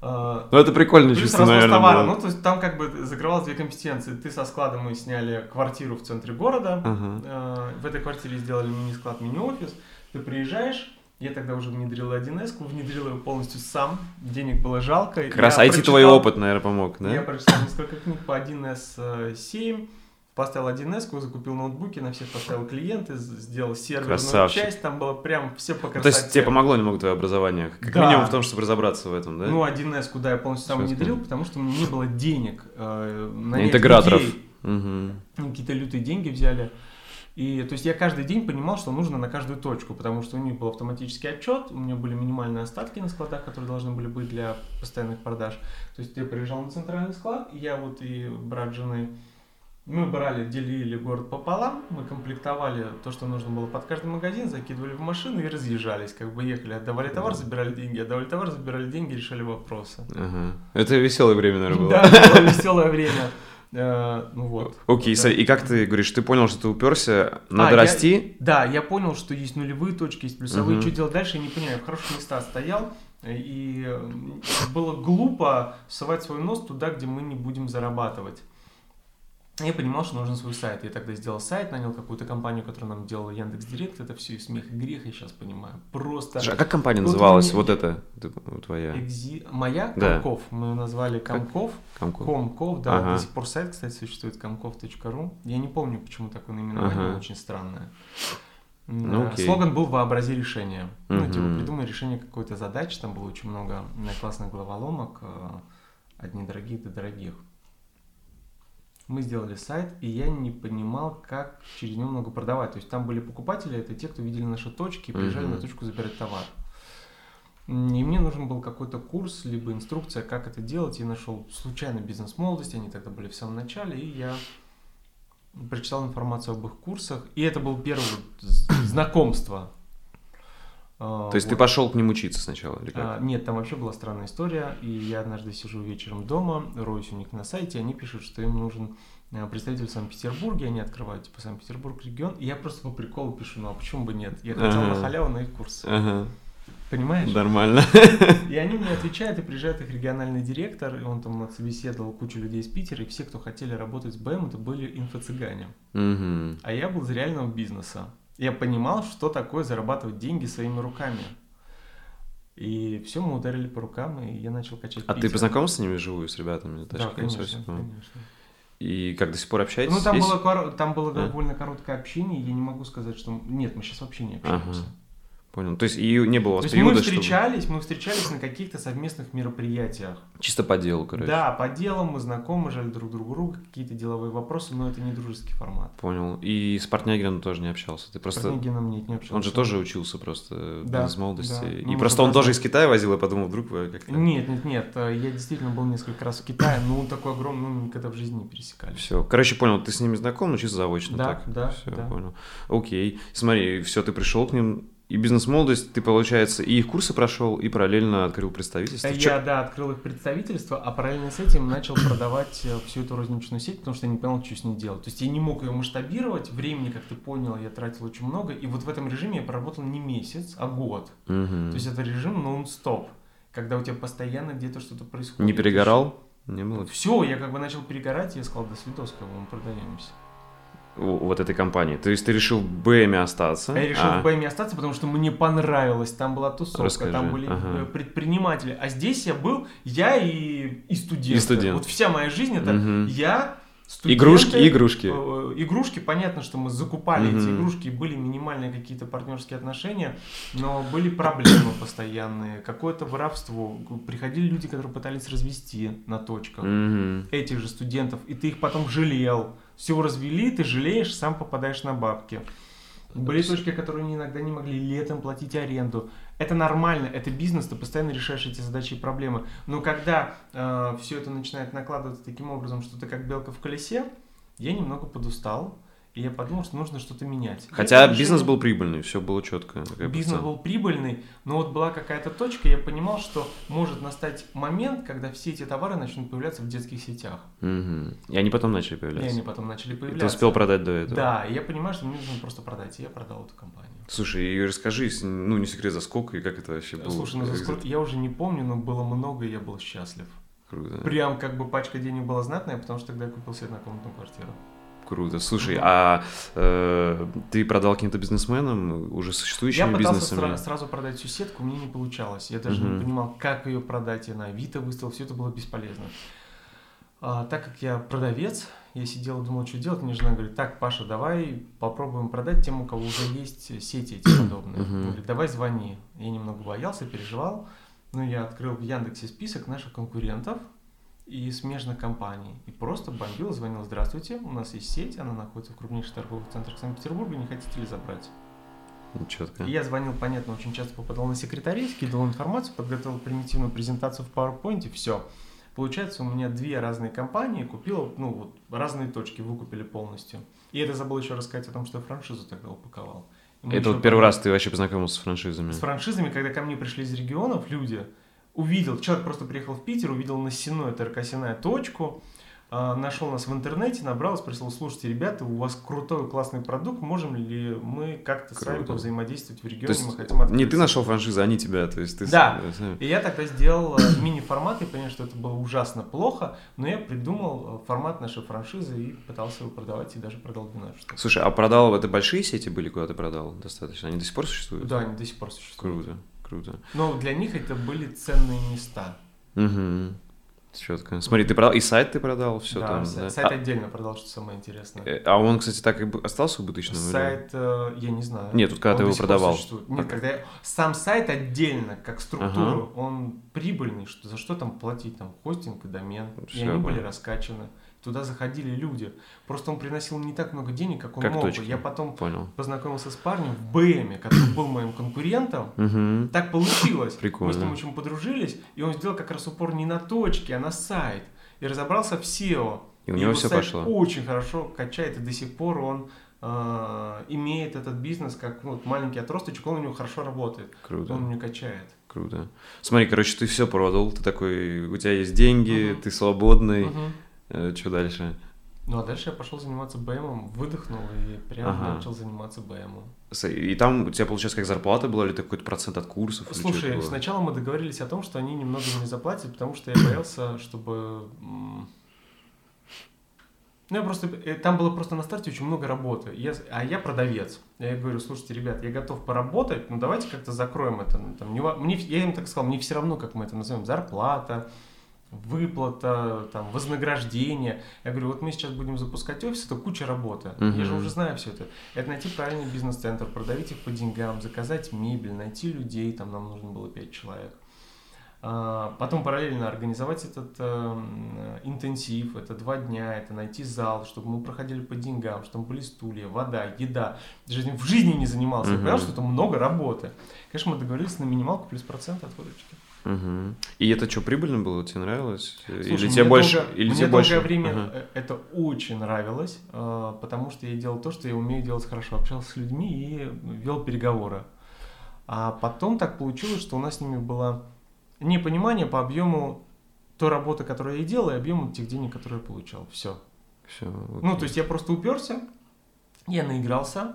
Ну, это прикольное
Плюс
чувство, наверное,
товара. Ну, то есть там как бы закрывалось две компетенции. Ты со складом мы сняли квартиру в центре города. Э, В этой квартире сделали мини-склад, мини-офис. Ты приезжаешь, я тогда уже внедрил 1С, внедрил ее полностью сам, денег было жалко.
Как раз
Я
IT твой
прочитал-
опыт, наверное, помог, да?
Я прочитал несколько книг по 1С 7, поставил 1С, закупил ноутбуки, на всех поставил клиенты, сделал серверную
Красавчик.
часть, там было прям все по
Ну,
красоте.
То есть тебе помогло немного твое образование, как
Да.
минимум в том, чтобы разобраться в этом, да?
Ну, 1С, куда я полностью сам
Всё
внедрил, потому что у меня не было денег э, нанять
Интеграторов.
людей. Они какие-то лютые деньги взяли. И то есть я каждый день понимал, что нужно на каждую точку, потому что у них был автоматический отчет, у меня были минимальные остатки на складах, которые должны были быть для постоянных продаж. То есть я приезжал на центральный склад, и я вот и брат жены, мы брали, делили город пополам, мы комплектовали то, что нужно было под каждый магазин, закидывали в машину и разъезжались. Как бы ехали, отдавали товар, забирали деньги, отдавали товар, забирали деньги, решали вопросы.
Ага. Это веселое время, наверное, было.
Да, было веселое время. Э, ну вот.
Окей,
Да.
и как ты говоришь, ты понял, что ты уперся, надо
А, я-
расти?
Да, я понял, что есть нулевые точки, есть плюсовые.
Мгм.
Что делать дальше, я не понимаю. Я в хороших местах стоял, э, и э, было глупо совать свой нос туда, где мы не будем зарабатывать. Я понимал, что нужен свой сайт. Я тогда сделал сайт, нанял какую-то компанию, которая нам делала Яндекс Директ. Это все и смех, и грех, я сейчас понимаю. Просто...
А как компания
Вот
называлась?
мне-
Вот эта т- твоя?
Экзи- Моя
Да.
Комков. Мы ее назвали Комков.
Комков.
Комков, да,
Ага.
до сих пор сайт, кстати, существует, комков.ру. Я не помню, почему такое наименование,
Ага.
очень странное.
Ну, окей.
Слоган был «Вообрази решение». Ну, типа, придумай решение какой-то задачи, там было очень много классных головоломок, э, от недорогих до дорогих. Мы сделали сайт, и я не понимал, как через него много продавать. То есть там были покупатели, это те, кто видели наши точки и приезжали
Мгм.
на точку забирать товар. И мне нужен был какой-то курс, либо инструкция, как это делать. Я нашел случайно бизнес молодости, они тогда были в самом начале, и я прочитал информацию об их курсах. И это был первое знакомство. А,
То есть ты
вот.
пошел к ним учиться сначала, или
А,
как?
нет, там вообще была странная история, и я однажды сижу вечером дома, роюсь у них на сайте, они пишут, что им нужен э, представитель в Санкт-Петербурге, они открывают типа Санкт-Петербург регион, и я просто по приколу пишу, ну а почему бы нет? Я хотел
Ага.
на халяву на их курс,
Ага,
понимаешь?
нормально.
И они мне отвечают, и приезжает их региональный директор, и он там отсобеседовал кучу людей из Питера, и все, кто хотели работать с БМ, это были инфо-цыгане.
Мгм.
А я был из реального бизнеса. Я понимал, что такое зарабатывать деньги своими руками. И все, мы ударили по рукам, и я начал качать
А ты
Питер.
познакомился с ними вживую, с ребятами?
Да, конечно, конечно.
И как до сих пор общаетесь?
Ну, там
Есть?
было, там было
Да.
довольно короткое общение, я не могу сказать, что... Нет, мы сейчас вообще не общаемся.
Ага. Понял. То есть и не было у
То
вас
мы
периода, чтобы...
встречались, мы встречались на каких-то совместных мероприятиях.
Чисто по делу, короче.
Да, по делам мы знакомы, жали друг другу какие-то деловые вопросы, но это не дружеский формат.
Понял. И с Портнягином тоже не общался. Ты просто...
С Парнигином нет, не общался.
Он же тоже учился просто
Да,
без молодости.
да.
И
Мы
просто он тоже
просто-
из Китая возил, я подумал, вдруг вы как-то...
Нет, нет, нет, э, я действительно был несколько раз в Китае, но он такой огромный, мы никогда в жизни не пересекались.
Все. Короче, понял, ты с ними знаком, но чисто заочно
Да,
так.
да,
Все,
да.
понял. Окей. Смотри, все, ты пришел к ним, и бизнес-молодость, ты, получается, и их курсы прошел, и параллельно открыл представительство.
Я,
Чё-
да, открыл их представительство, а параллельно с этим начал продавать э, всю эту розничную сеть, потому что я не понял, что с ней делать. То есть я не мог ее масштабировать, времени, как ты понял, я тратил очень много, и вот в этом режиме я проработал не месяц, а год.
Мгм.
То есть это режим нон-стоп, когда у тебя постоянно где-то что-то происходит.
Не перегорал? Не было?
Все, я как бы начал перегорать, и я сказал, до свидос, как бы мы продаемся.
Вот этой компании. То есть ты решил в БМе остаться?
Я решил
А,
в БМе остаться, потому что мне понравилось. Там была тусовка,
Расскажи,
там были
ага.
э, предприниматели. А здесь я был, я и, и студент.
И студент.
Вот вся моя жизнь это
Мгм.
я, студенты,
Игрушки, игрушки.
э, Игрушки, понятно, что мы закупали эти
Мгм.
игрушки, были минимальные какие-то партнерские отношения, но были проблемы постоянные, какое-то воровство. Приходили люди, которые пытались развести на точках
Мгм.
этих же студентов, и ты их потом жалел. Всего развели, ты жалеешь, сам попадаешь на бабки. Были точки, которые они иногда не могли летом платить аренду. Это нормально, это бизнес, ты постоянно решаешь эти задачи и проблемы. Но когда все это начинает накладываться таким образом, что ты как белка в колесе, я немного подустал, и я подумал, что нужно что-то менять.
Хотя
решил-
бизнес был прибыльный, все было четко.
Бизнес был прибыльный, но вот была какая-то точка, я понимал, что может настать момент, когда все эти товары начнут появляться в детских сетях.
И они потом начали
И
появляться.
они потом начали
И Ты
появляться.
успел продать до этого?
Да, и я понимаю, что мне нужно просто продать, и я продал эту компанию.
Слушай, и расскажи, ну не секрет, за сколько и как это вообще было?
Слушай, ну за сколько, я уже не помню, но было много, и я был счастлив.
Круто.
Прям как бы пачка денег была знатная, потому что тогда я купил себе однокомнатную квартиру.
Круто. Слушай, а э, ты продал каким-то бизнесменам уже
Я
существующими
пытался
бизнесами?
сра- сразу продать всю сетку, мне не получалось. Я даже не
Мгм.
понимал, как ее продать. Я на Авито выставил, все это было бесполезно. А, так как я продавец, я сидел и думал, что делать. Мне жена говорит, так, Паша, давай попробуем продать тем, у кого уже есть сети эти подобные. Он говорит, давай звони. Я немного боялся, переживал. Ну, я открыл в Яндексе список наших конкурентов и смежных компаний. И просто бомбил, звонил, здравствуйте, у нас есть сеть, она находится в крупнейших торговых центрах Санкт-Петербурга, не хотите ли забрать?
Четко.
И я звонил, понятно, очень часто попадал на секретарей, скидывал информацию, подготовил примитивную презентацию в PowerPoint, все. Получается, у меня две разные компании, купила, ну вот, разные точки выкупили полностью. И это забыл еще рассказать о том, что я франшизу тогда упаковал.
Это вот первый раз ты вообще познакомился с франшизами?
С франшизами, когда ко мне пришли из регионов люди, увидел, человек просто приехал в Питер, увидел на Сеной, ТРК Сеная точку, а, нашел нас в интернете, набрал, спросил, слушайте, ребята, у вас крутой, классный продукт, можем ли мы как-то с вами взаимодействовать в регионе,
мы хотим открыться. Не ты нашел франшизу, они тебя, то есть ты...
Да, и я тогда сделал э, мини-формат, и понял, что это было ужасно плохо, но я придумал э, формат нашей франшизы и пытался его продавать, и даже продал 12 штук.
Слушай, а продал, это большие сети были, куда ты продал достаточно? Они до сих пор существуют?
Да, они до сих пор существуют.
Круто, круто.
Но для них это были ценные места.
Угу. Четко. Смотри, ты продал, и сайт ты продал, все
да,
там.
Сайт, да, сайт а, отдельно продал, что самое интересное.
Э, а он, кстати, так и остался убыточным?
Сайт, э, я не знаю.
Нет, тут когда он ты его продавал.
Нет, когда я... сам сайт отдельно, как структуру, ага. он прибыльный, что за что там платить, там хостинг и домен, все, и они были раскачаны. Туда заходили люди. Просто он приносил не так много денег, как он
как
мог
точки.
бы. Я потом
Понял.
познакомился с парнем в БМе, который был моим конкурентом.
Угу.
Так получилось.
Прикольно.
Мы с ним очень подружились, и он сделал как раз упор не на точке, а на сайт. И разобрался в SEO.
И у него все
сайт
пошло.
очень хорошо качает, и до сих пор он э, имеет этот бизнес как ну, маленький отросточек, он у него хорошо работает.
Круто.
Он у него качает.
Круто. Смотри, короче, ты все продал, ты такой, у тебя есть деньги, угу. ты свободный.
Угу.
Э, что дальше?
Ну а дальше я пошел заниматься БМом, выдохнул и прямо
Ага.
начал заниматься БМом.
И там у тебя, получается, как зарплата была, или какой-то процент от курсов?
Слушай, сначала мы договорились о том, что они немного мне заплатят, потому что я боялся, чтобы... Ну, я просто... э, Там было просто на старте очень много работы. Я а я продавец. Я говорю, слушайте, ребят, я готов поработать, но давайте как-то закроем это. Там, не мне, я им так сказал, мне все равно, как мы это назовем, зарплата, выплата, там, вознаграждение. Я говорю, вот мы сейчас будем запускать офис, это куча работы. Я же уже знаю все это. Это найти правильный бизнес-центр, продавить их по деньгам, заказать мебель, найти людей, там нам нужно было 5 человек. А, Потом параллельно организовать этот эм, интенсив, это два дня, это найти зал, чтобы мы проходили по деньгам, чтобы были стулья, вода, еда. Даже в жизни не занимался, я
Мгм.
понял, что это много работы. Конечно, мы договорились на минималку плюс процент от выручки.
Мгм. И это что, прибыльно было? Тебе нравилось?
Слушай,
или
мне
тебе больше?
долго-
или
мне
тебе
долгое
больше?
время
Ага.
это очень нравилось, э, потому что я делал то, что я умею делать хорошо, общался с людьми и вел переговоры. А потом так получилось, что у нас с ними было непонимание по объему той работы, которую я делал, и объему тех денег, которые я получал. Все.
Все.
Ну, то есть я просто уперся, я наигрался,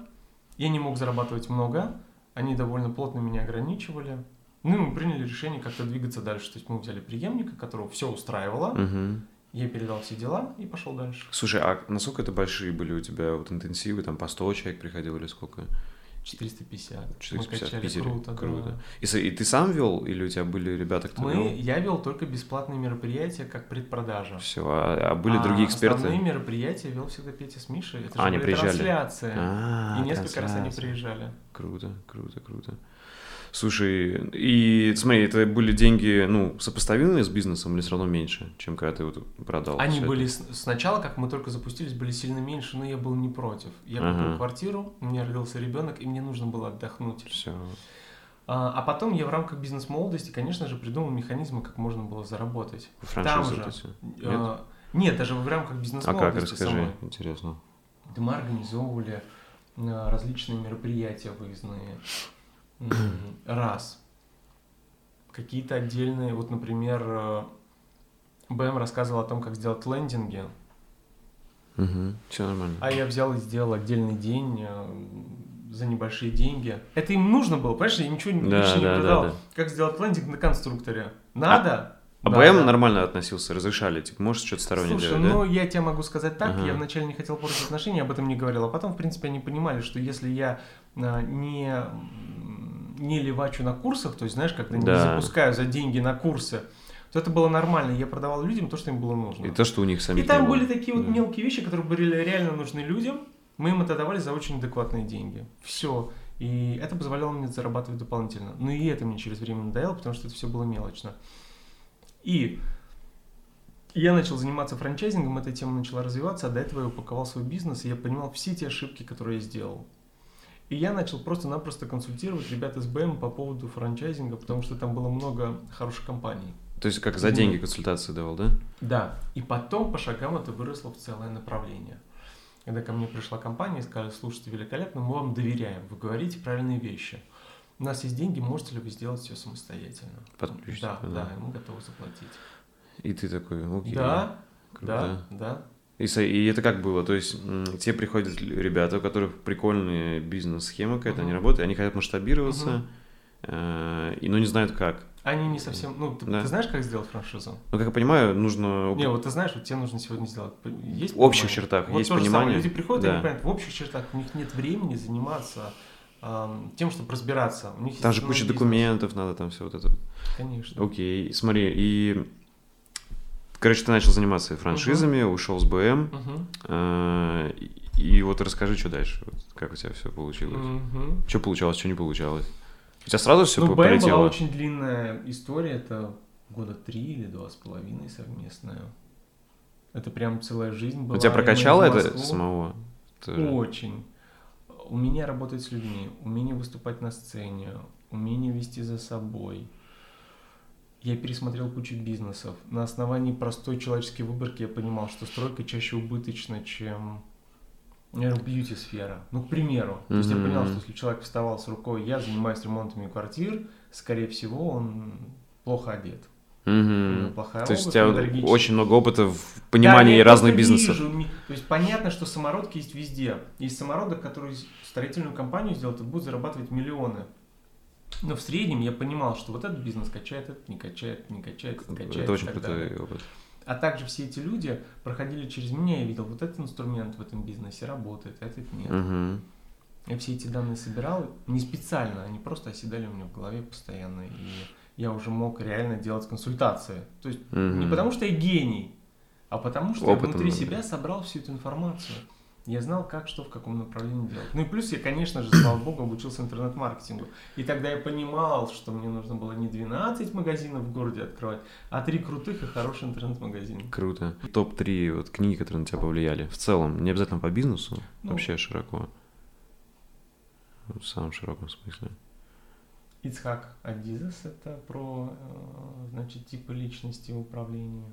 я не мог зарабатывать много, они довольно плотно меня ограничивали. Ну, и мы приняли решение как-то двигаться дальше. То есть мы взяли преемника, которого все устраивало, я передал все дела и пошел дальше.
Слушай, а насколько это большие были у тебя вот интенсивы? Там по 100 человек приходило или сколько?
450.
450
мы качали
Питере.
круто. да.
Круто. И, и ты сам вел или у тебя были ребята, кто
Мы,
вел?
я вел только бесплатные мероприятия, как предпродажа.
Все, а, а были
А
другие эксперты?
Основные мероприятия вел всегда Петя с Мишей. Это
А,
же
они
были
приезжали?
трансляции.
А,
и несколько раз они
трансляции.
приезжали.
Круто, круто, круто. Слушай, и смотри, это были деньги, ну, сопоставимые с бизнесом или все равно меньше, чем когда ты вот продал?
Они были
это?
сначала, как мы только запустились, были сильно меньше, но я был не против. Я купил
Ага.
квартиру, у меня родился ребенок, и мне нужно было отдохнуть.
Все.
А, а потом я в рамках бизнес-молодости, конечно же, придумал механизмы, как можно было заработать.
Франшизы
же.
вот эти.
А, Нет, даже в рамках
А
бизнес-молодости
как, расскажи,
самой.
интересно.
Да мы организовывали а, различные мероприятия выездные. Раз. Какие-то отдельные, вот, например, э, БМ рассказывал о том, как сделать лендинги,
Все нормально.
а я взял и сделал отдельный день э, за небольшие деньги. Это им нужно было, понимаешь, я ничего
Да,
лично не
да, да,
продал.
да.
Как сделать лендинг на конструкторе? Надо?
А
Да,
БМ
да.
нормально относился, разрешали, типа, можешь что-то стороннее
Слушай,
делать,
ну я тебе могу сказать так,
Ага.
я вначале не хотел портить отношения, об этом не говорил, а потом, в принципе, они понимали, что если я а, не, не левачу на курсах, то есть, знаешь, когда не
Да.
запускаю за деньги на курсы, то это было нормально, я продавал людям то, что им было нужно.
И то, что у них
И
самих
там
не было.
были такие вот
Да.
мелкие вещи, которые были реально нужны людям, мы им это давали за очень адекватные деньги. Все. И это позволяло мне зарабатывать дополнительно. Но и это мне через время надоело, потому что это все было мелочно. И Я начал заниматься франчайзингом, эта тема начала развиваться, а до этого я упаковал свой бизнес, и я понимал все те ошибки, которые я сделал. И я начал просто-напросто консультировать ребят из БМ по поводу франчайзинга, потому что там было много хороших компаний.
То есть как за деньги консультации давал, да?
Да. И потом по шагам это выросло в целое направление. Когда ко мне пришла компания и сказали, слушайте, великолепно, мы вам доверяем, вы говорите правильные вещи. У нас есть деньги, можете ли вы сделать все самостоятельно?
Подключить,
да,
да.
да, и мы готовы заплатить.
И ты такой, окей.
Да,
круто.
да, да.
И, и это как было? То есть тебе приходят ребята, у которых прикольная бизнес-схема какая-то, они
Мгм.
работают, они хотят масштабироваться,
Мгм.
э, но не знают как.
Они не совсем... Ну, ты,
Да.
ты знаешь, как сделать франшизу?
Ну, как я понимаю, нужно
Не, вот ты знаешь, вот тебе нужно сегодня сделать... Есть
в общих
понимание?
чертах
Вот
есть
то же самое.
понимание.
Люди приходят,
Да.
они понимают, в общих чертах у них нет времени заниматься тем, чтобы разбираться. У них есть
Там же куча
бизнес.
документов, надо там все вот это.
Конечно.
Окей, смотри, и... Короче, ты начал заниматься франшизами, ушел с БМ, э, и, вот расскажи, что дальше, вот как у тебя все получилось. Что получалось, что не получалось. У тебя сразу все
Ну, БМ была
полетело?
очень длинная история, это года три или два с половиной совместная. Это прям целая жизнь была.
У тебя прокачало это самого? Тоже?
Очень. Умение работать с людьми, умение выступать на сцене, умение вести за собой. Я пересмотрел кучу бизнесов. На основании простой человеческой выборки я понимал, что стройка чаще убыточна, чем наверное, бьюти-сфера. Ну, к примеру. То есть я понял, что если человек вставал с рукой, я занимаюсь ремонтами квартир, скорее всего, он плохо одет.
Мгм.
плохая
То есть у тебя очень много опыта в
Да,
понимании
я
разных бизнесов.
вижу, То есть понятно, что самородки есть везде. Есть самородок, который строительную компанию сделает и будет зарабатывать миллионы. Но в среднем я понимал, что вот этот бизнес качает, этот не качает, не качает, не качает.
Это
и
очень крутой опыт.
А также все эти люди проходили через меня, я видел, вот этот инструмент в этом бизнесе работает, а этот нет.
Мгм.
Я все эти данные собирал не специально, они просто оседали у меня в голове постоянно, и я уже мог реально делать консультации. То есть не
Мгм.
потому что я гений, а потому что я
Опытом
внутри
надо.
себя собрал всю эту информацию. Я знал, как, что, в каком направлении делать. Ну и плюс я, конечно же, слава богу, обучился интернет-маркетингу. И тогда я понимал, что мне нужно было не 12 магазинов в городе открывать, а три крутых и хорошие интернет-магазина.
Круто. Топ-3 вот книги, которые на тебя повлияли. В целом, не обязательно по бизнесу,
Ну.
вообще широко. В самом широком смысле.
Ицхак Адизес – это про, э, значит, типы личности управления.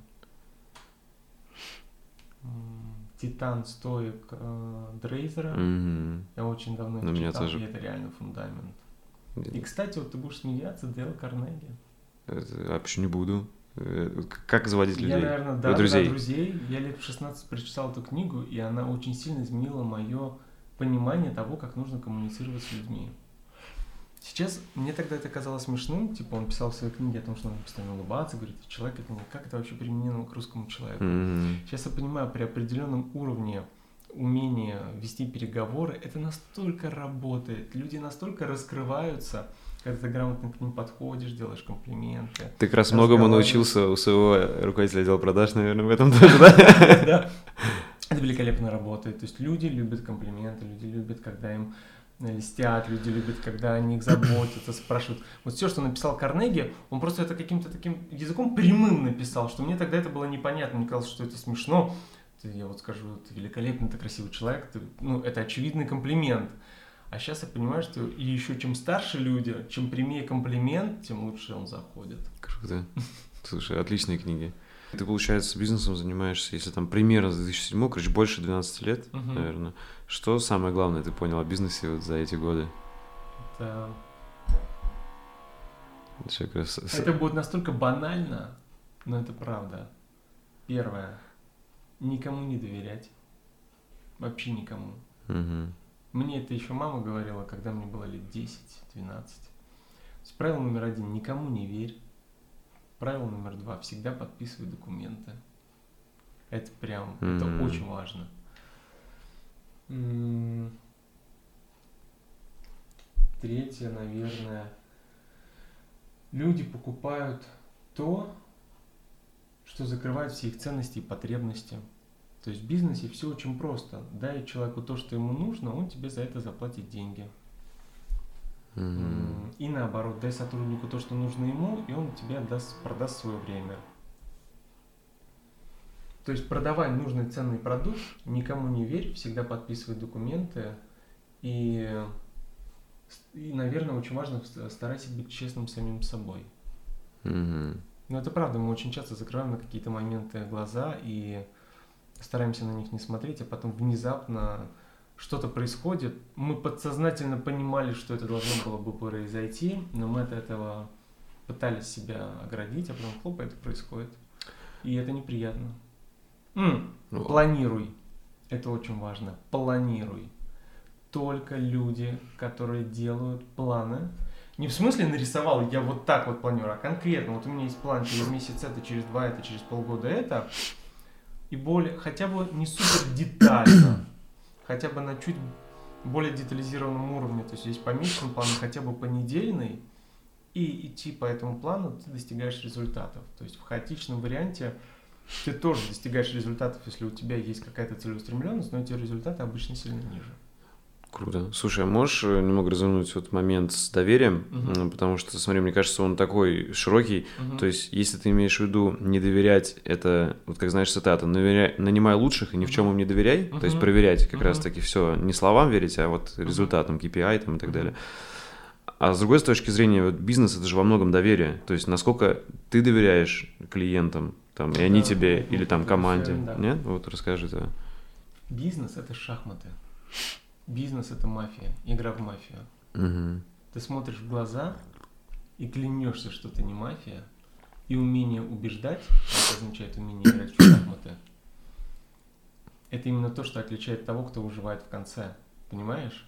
Титан Стоик э, Дрейзера.
Мгм.
Я очень давно это
меня
читал,
тоже.
и это реально фундамент. И, кстати, вот ты будешь смеяться, Дейл Карнеги.
Это- А почему не буду? Э, Как заводить людей?
Я, наверное, да,
друзей.
для друзей. Я лет в 16 прочитал эту книгу, и она очень сильно изменила мое понимание того, как нужно коммуницировать с людьми. Сейчас мне тогда это казалось смешным, типа он писал в своей книге о том, что нужно постоянно улыбаться, говорит, человек это не как это вообще применено к русскому человеку.
Мгм.
Сейчас я понимаю, при определенном уровне умения вести переговоры, это настолько работает, люди настолько раскрываются, когда ты грамотно к ним подходишь, делаешь комплименты.
Ты как раз многому научился у своего руководителя отдела продаж, наверное, в этом тоже, да?
Да. Это великолепно работает. То есть люди любят комплименты, люди любят, когда им льстят, люди любят, когда о них заботятся, спрашивают. Вот все, что написал Карнеги, он просто это каким-то таким языком прямым написал, что мне тогда это было непонятно. Мне казалось, что это смешно. Я вот скажу, ты великолепный, ты красивый человек, ты, ну, это очевидный комплимент. А сейчас я понимаю, что и еще чем старше люди, чем прямее комплимент, тем лучше он заходит.
Круто. Слушай, отличные книги. Ты, получается, бизнесом занимаешься, если там примерно с 2007, короче, больше 12 лет,
Мгм.
наверное. Что самое главное ты понял о бизнесе вот за эти годы?
Это
раз
Это будет настолько банально, но это правда. Первое. Никому не доверять. Вообще никому.
Мгм.
Мне это еще мама говорила, когда мне было лет 10-12. С правило номер один. Никому не верь. Правило номер два. Всегда подписывай документы. Это прям, это
Мгм.
очень важно. Третье, наверное, люди покупают то, что закрывает все их ценности и потребности. То есть в бизнесе все очень просто. Дай человеку то, что ему нужно, он тебе за это заплатит деньги. М, И наоборот, дай сотруднику то, что нужно ему, и он тебе отдаст, продаст свое время. То есть продавай нужный ценный продукт, никому не верь, всегда подписывай документы и, и наверное, очень важно старайся быть честным самим собой.
Угу.
Ну, это правда, мы очень часто закрываем на какие-то моменты глаза и стараемся на них не смотреть, а потом внезапно что-то происходит. Мы подсознательно понимали, что это должно было бы произойти, но мы от этого пытались себя оградить, а потом хлоп, это происходит. И это неприятно. М, ну, планируй. Это очень важно. Планируй. Только люди, которые делают планы, не в смысле нарисовал, я вот так вот планирую, а конкретно, вот у меня есть план через месяц это, через два это, через полгода это, и более, хотя бы не супер детально, хотя бы на чуть более детализированном уровне, то есть есть помечен план хотя бы понедельный, и идти по этому плану ты достигаешь результатов. То есть в хаотичном варианте ты тоже достигаешь результатов, если у тебя есть какая-то целеустремленность, но эти результаты обычно сильно ниже.
Круто. Слушай, а можешь э, немного развернуть вот момент с доверием? Uh-huh. Потому что, смотри, мне кажется, он такой широкий. Uh-huh. То есть, если ты имеешь в виду не доверять, это, вот как знаешь, цитата, нанимай лучших и ни в чем им не доверяй. Uh-huh. То есть, проверять как uh-huh. раз-таки все, не словам верить, а вот результатам, KPI там, и так uh-huh. далее. А с другой с точки зрения, вот бизнес это же во многом доверие. То есть, насколько ты доверяешь клиентам, там, и они да, тебе, или там команде. Да. Нет? Вот расскажи это.
Бизнес это шахматы. Бизнес это мафия, игра в мафию.
Угу.
Ты смотришь в глаза и клянешься, что ты не мафия, и умение убеждать, это означает умение играть в шахматы, это именно то, что отличает того, кто выживает в конце. Понимаешь?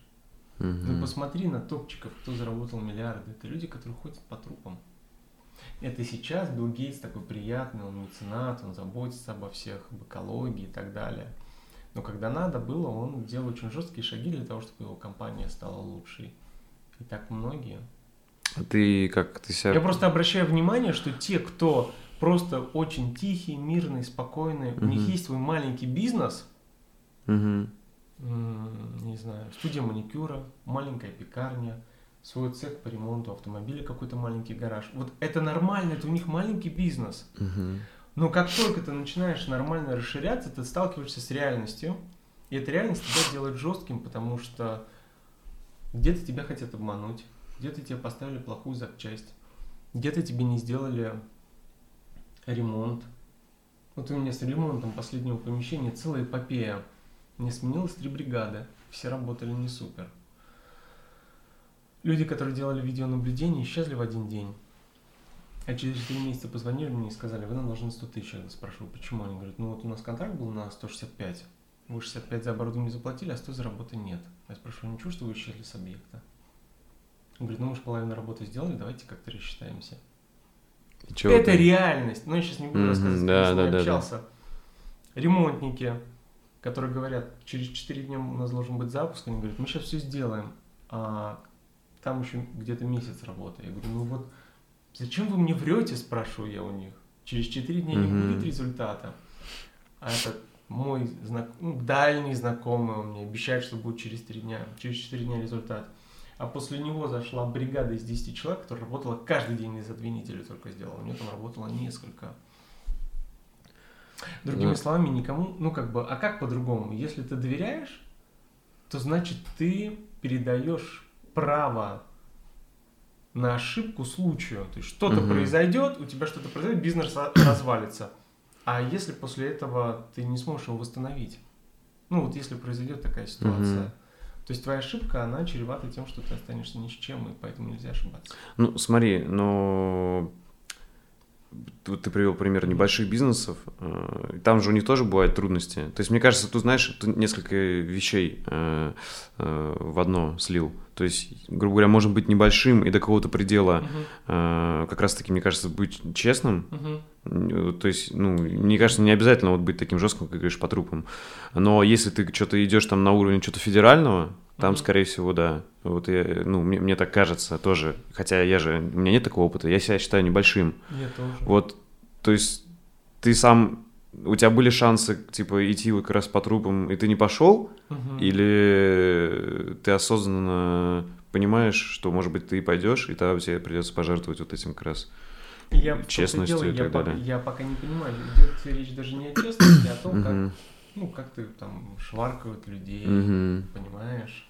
Угу.
Ну посмотри на топчиков, кто заработал миллиарды. Это люди, которые ходят по трупам. Это сейчас Билл Гейтс такой приятный, он меценат, он заботится обо всех, об экологии и так далее. Но когда надо было, он делал очень жесткие шаги для того, чтобы его компания стала лучшей. И так многие.
А ты как ты себя...
Я просто обращаю внимание, что те, кто просто очень тихий, мирный, спокойный, угу. у них есть свой маленький бизнес,
угу.
не знаю, студия маникюра, маленькая пекарня, свой цех по ремонту автомобиля, какой-то маленький гараж. Вот это нормально, это у них маленький бизнес.
Угу.
Но как только ты начинаешь нормально расширяться, ты сталкиваешься с реальностью, и эта реальность тебя делает жестким, потому что где-то тебя хотят обмануть, где-то тебе поставили плохую запчасть, где-то тебе не сделали ремонт. Вот у меня с ремонтом последнего помещения целая эпопея. Мне сменилось три бригады, все работали не супер. Люди, которые делали видеонаблюдение, исчезли в один день. А через 4 месяца позвонили мне и сказали, вы нам должны 100 тысяч. Я спрашиваю, почему? Они говорят, ну вот у нас контракт был на 165. Вы 65 за оборудование заплатили, а 100 за работы нет. Я спрашиваю, ничего, что вы исчезли с объекта? Он говорит, ну мы же половину работы сделали, давайте как-то рассчитаемся. Это ты? реальность. Ну, я сейчас не буду mm-hmm, рассказывать, да, да, да, общался. Да. Ремонтники, которые говорят, через 4 дня у нас должен быть запуск, они говорят, мы сейчас все сделаем, а там еще где-то месяц работы. Я говорю, ну вот Зачем вы мне врете, спрашиваю я у них. Через 4 дня не будет результата. А этот мой знак... ну, дальний знакомый он мне обещает, что будет через 3 дня. Через 4 дня результат. А после него зашла бригада из 10 человек, которая работала каждый день за две недели только сделала. У нее там работало несколько. Другими да. словами, никому, ну как бы, а как по-другому? Если ты доверяешь, то значит ты передаешь право на ошибку случаю. То есть что-то угу. произойдет, у тебя что-то произойдет, бизнес развалится. А если после этого ты не сможешь его восстановить? Ну вот если произойдет такая ситуация. Угу. То есть твоя ошибка, она чревата тем, что ты останешься ни с чем, и поэтому нельзя ошибаться.
Ну, смотри, но вот ты привел пример небольших бизнесов, э, там же у них тоже бывают трудности. То есть, мне кажется, тут, знаешь, ты несколько вещей э, э, в одно слил. То есть, грубо говоря, может быть небольшим и до какого-то предела uh-huh. как раз-таки, мне кажется, быть честным.
Uh-huh.
То есть, ну, мне кажется, не обязательно вот быть таким жестким, как говоришь, по трупам. Но если ты что-то идешь там на уровень что-то федерального, там, mm-hmm. скорее всего, да. Вот я, ну, мне, мне так кажется тоже. Хотя я же, у меня нет такого опыта, я себя считаю небольшим.
Я тоже.
Вот, то есть ты сам, у тебя были шансы, типа, идти как раз по трупам, и ты не пошел?
Mm-hmm.
Или ты осознанно понимаешь, что, может быть, ты пойдешь, и тогда тебе придется пожертвовать вот этим как раз
я
честностью
дело,
и так
я
далее.
Пока, я пока не понимаю, идет речь даже не о честности, а о том, как, ну, как ты там шваркают людей, понимаешь?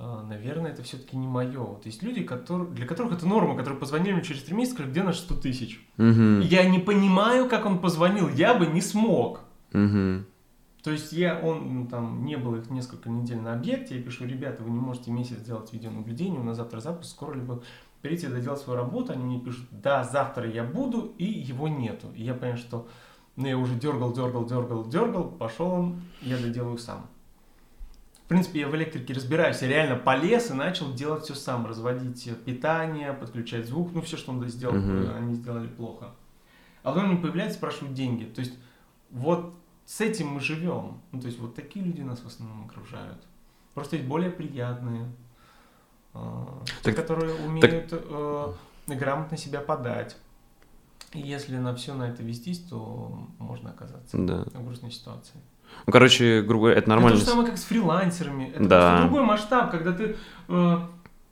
А, наверное, это все-таки не мое. Вот есть люди, которые, для которых это норма, которые позвонили мне через три месяца, сказали, где наши 100 тысяч? Я не понимаю, как он позвонил, я бы не смог. То есть я, он ну, там не был их несколько недель на объекте, я пишу, ребята, вы не можете месяц делать видеонаблюдение, у нас завтра запуск, скоро ли был. Прийти доделать свою работу, они мне пишут, да, завтра я буду, и его нету. И я понимаю, что ну, я уже дергал, дергал, дергал, дергал, пошел он, я доделаю сам. В принципе, я в электрике разбираюсь, я реально полез и начал делать все сам, разводить питание, подключать звук, ну все, что надо сделать, uh-huh. они сделали плохо. А потом они появляются, спрашивают деньги. То есть вот с этим мы живем. Ну, то есть вот такие люди нас в основном окружают. Просто есть более приятные, э, так, те, которые умеют так... э, грамотно себя подать. И если на все на это вестись, то можно оказаться да. в грустной ситуации.
Ну, короче, грубо говоря, это нормально.
Это то же самое, как с фрилансерами. Это да. другой масштаб, когда ты э,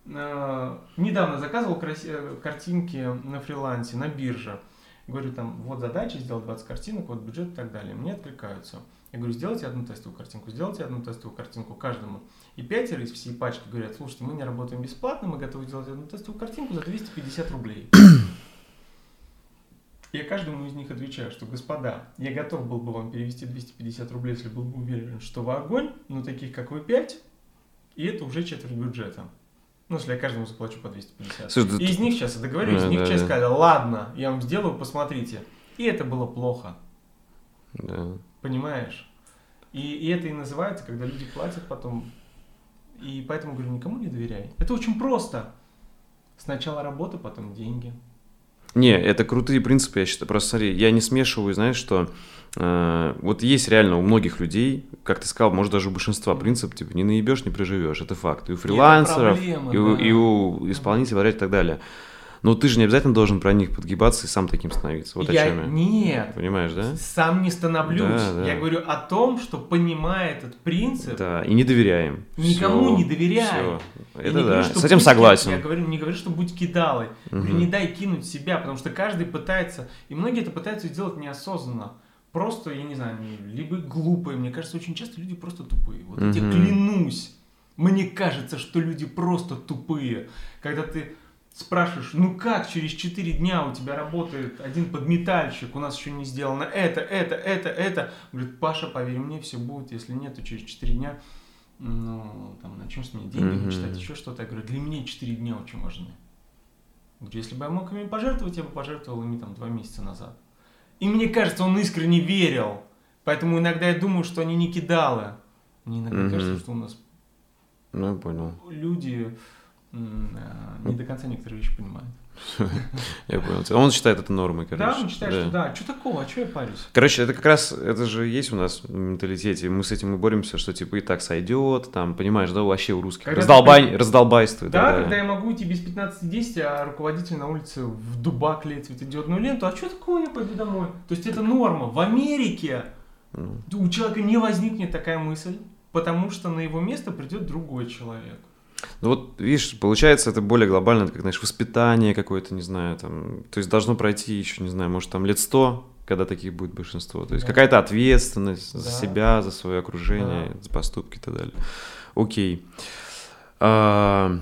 э, недавно заказывал краси- э, картинки на фрилансе, на бирже. Говорю, там, вот задача сделать 20 картинок, вот бюджет и так далее. Мне откликаются. Я говорю, сделайте одну тестовую картинку, сделайте одну тестовую картинку каждому. И пятеро из всей пачки говорят, слушайте, мы не работаем бесплатно, мы готовы сделать одну тестовую картинку за 250 рублей. Я каждому из них отвечаю, что, господа, я готов был бы вам перевести 250 рублей, если был бы уверен, что вы огонь, но таких, как вы, 5, и это уже четверть бюджета. Ну, если я каждому заплачу по 250. Слушай, и из них сейчас я договорюсь, да, из них да, часть да. сказали, ладно, я вам сделаю, посмотрите. И это было плохо. Да. Понимаешь? И, и это и называется, когда люди платят потом. И поэтому говорю, никому не доверяй. Это очень просто. Сначала работа, потом деньги.
Не, это крутые принципы, я считаю. Просто смотри, я не смешиваю, знаешь, что э, вот есть реально у многих людей, как ты сказал, может даже у большинства принцип, типа, не наебешь, не проживешь, это факт. И у фрилансеров, и, проблема, и, да. у, и у исполнителей, и так далее. Но ты же не обязательно должен про них подгибаться и сам таким становиться. Вот
я...
о чем я.
Нет.
Понимаешь, да?
Сам не становлюсь. Да, да. Я говорю о том, что понимая этот принцип.
Да, и не доверяем.
Никому Все. не доверяй. Все.
Это да. Говорю, С этим согласен.
Я говорю, не говорю, что будь кидалой. Угу. Не дай кинуть себя, потому что каждый пытается, и многие это пытаются сделать неосознанно. Просто, я не знаю, либо глупые. Мне кажется, очень часто люди просто тупые. Вот угу. я тебе клянусь. Мне кажется, что люди просто тупые. Когда ты спрашиваешь, ну как через 4 дня у тебя работает один подметальщик, у нас еще не сделано это, это, это, это. Говорит, Паша, поверь мне, все будет, если нет, то через 4 дня, ну, там, начнем с меня деньги mm-hmm. читать, еще что-то. Я говорю, для меня 4 дня очень важны. Говорю, если бы я мог ими пожертвовать, я бы пожертвовал ими там 2 месяца назад. И мне кажется, он искренне верил. Поэтому иногда я думаю, что они не кидалы. Мне иногда mm-hmm. кажется, что у нас
ну, я понял.
люди не до конца некоторые вещи понимают.
Я понял. Он считает это нормой,
короче. Да, он считает, да. что да. Что такого? А что я парюсь?
Короче, это как раз, это же есть у нас в менталитете. Мы с этим и боремся, что типа и так сойдет, там, понимаешь, да, вообще у русских. Когда Раздолбай, ты... раздолбайство.
Да, да, когда я могу идти без 15-10, а руководитель на улице в дубак клеит светодиодную ленту, а что такого, я пойду домой? То есть это норма. В Америке ну. у человека не возникнет такая мысль, потому что на его место придет другой человек.
Ну вот, видишь, получается, это более глобально, это как, знаешь, воспитание какое-то, не знаю, там, то есть должно пройти еще, не знаю, может, там лет сто, когда таких будет большинство. То есть да. какая-то ответственность да. за себя, за свое окружение, да. за поступки и так далее. Окей. А,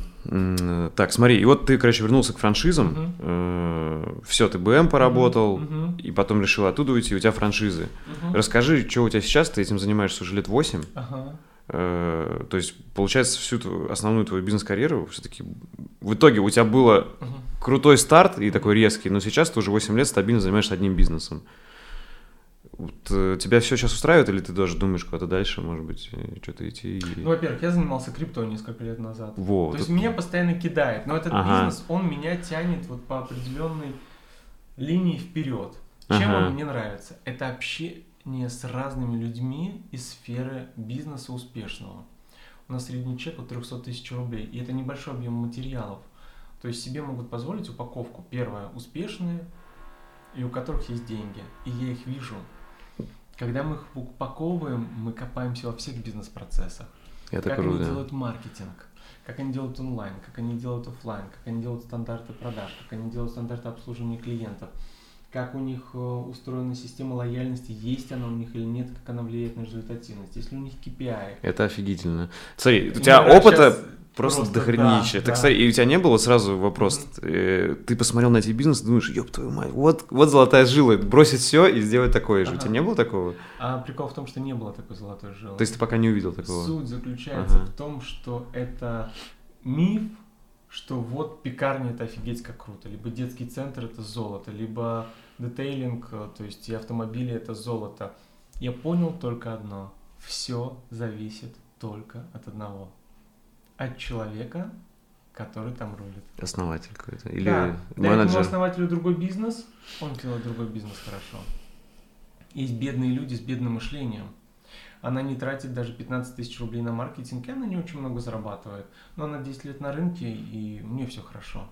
так, смотри, и вот ты, короче, вернулся к франшизам. Угу. Э, все, ты БМ поработал, угу. и потом решил оттуда уйти, у тебя франшизы. Угу. Расскажи, что у тебя сейчас, ты этим занимаешься уже лет 8. Ага. Э, то есть, получается, всю твою, основную твою бизнес-карьеру все-таки в итоге у тебя было крутой старт и такой резкий, но сейчас ты уже 8 лет стабильно занимаешься одним бизнесом. Вот, э, тебя все сейчас устраивает, или ты даже думаешь куда-то дальше, может быть, что-то идти? И...
Ну, во-первых, я занимался крипто несколько лет назад.
Во,
То есть меня постоянно кидает, но этот ага. бизнес, он меня тянет вот по определенной линии вперед. Чем ага. он мне нравится? Это вообще не с разными людьми из сферы бизнеса успешного. У нас средний чек от 300 тысяч рублей, и это небольшой объем материалов. То есть себе могут позволить упаковку. Первое, успешные, и у которых есть деньги. И я их вижу. Когда мы их упаковываем, мы копаемся во всех бизнес-процессах.
Это
как
круто.
они делают маркетинг, как они делают онлайн, как они делают офлайн, как они делают стандарты продаж, как они делают стандарты обслуживания клиентов, как у них э, устроена система лояльности, есть она у них или нет, как она влияет на результативность, если у них KPI.
Это офигительно. Смотри, у тебя опыта Просто, просто дохренище. Да, так, да. Смотри, и у тебя не было сразу вопрос, mm-hmm. ты посмотрел на эти бизнесы, думаешь, ёб твою мать, вот, вот золотая жила, бросить все и сделать такое же. Ага. У тебя не было такого?
А прикол в том, что не было такой золотой жилы.
То есть ты пока не увидел такого?
Суть заключается ага. в том, что это миф, что вот пекарня это офигеть как круто, либо детский центр это золото, либо детейлинг, то есть и автомобили это золото. Я понял только одно, все зависит только от одного – от человека, который там рулит.
Основатель какой-то. Или
да. менеджер. основателю другой бизнес, он делает другой бизнес хорошо. Есть бедные люди с бедным мышлением. Она не тратит даже 15 тысяч рублей на маркетинг, и она не очень много зарабатывает. Но она 10 лет на рынке, и у нее все хорошо.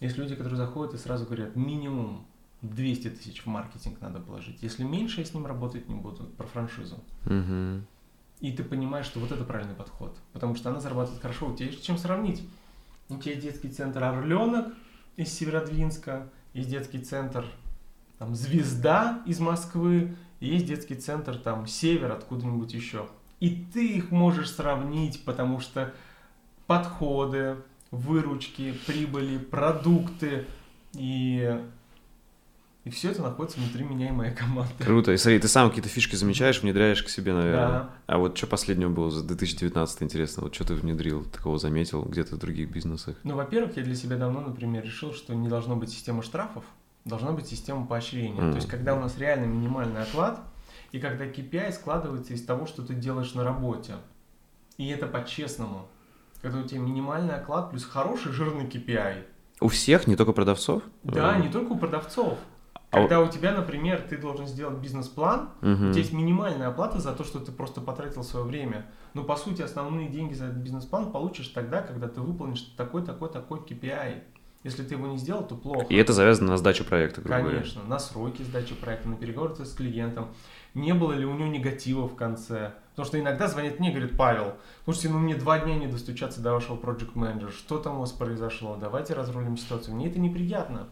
Есть люди, которые заходят и сразу говорят, минимум 200 тысяч в маркетинг надо положить. Если меньше, я с ним работать не буду. Про франшизу.
Угу.
И ты понимаешь, что вот это правильный подход. Потому что она зарабатывает хорошо. У тебя есть чем сравнить. У тебя есть детский центр «Орленок» из Северодвинска, есть детский центр там, «Звезда» из Москвы, есть детский центр там «Север» откуда-нибудь еще. И ты их можешь сравнить, потому что подходы, выручки, прибыли, продукты и и все это находится внутри меня и моей команды.
Круто. И смотри, ты сам какие-то фишки замечаешь, внедряешь к себе, наверное. Да. А вот что последнего было за 2019, интересно? Вот что ты внедрил, такого заметил где-то в других бизнесах?
Ну, во-первых, я для себя давно, например, решил, что не должно быть системы штрафов, должна быть система поощрения. Mm. То есть, когда у нас реально минимальный оклад, и когда KPI складывается из того, что ты делаешь на работе. И это по-честному. Когда у тебя минимальный оклад плюс хороший жирный KPI.
У всех, не только продавцов?
Да, не только у продавцов. А Когда у тебя, например, ты должен сделать бизнес-план, угу. у тебя есть минимальная оплата за то, что ты просто потратил свое время. Но по сути основные деньги за этот бизнес-план получишь тогда, когда ты выполнишь такой, такой, такой KPI. Если ты его не сделал, то плохо.
И это завязано на сдачу проекта,
грубо Конечно, говоря. на сроки сдачи проекта, на переговоры с клиентом. Не было ли у него негатива в конце? Потому что иногда звонит мне и говорит, Павел, слушайте, ну мне два дня не достучаться до вашего проект менеджера что там у вас произошло, давайте разрулим ситуацию. Мне это неприятно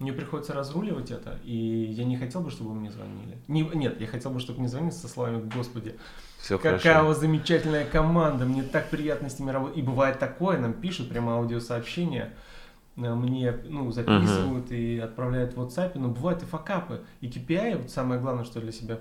мне приходится разруливать это, и я не хотел бы, чтобы вы мне звонили. Не, нет, я хотел бы, чтобы мне звонили со словами «Господи,
Все
какая
хорошо.
у вас замечательная команда, мне так приятно с ними работать». И бывает такое, нам пишут прямо аудиосообщения, э, мне ну, записывают uh-huh. и отправляют в WhatsApp, но бывают и факапы. И KPI, вот самое главное, что я для себя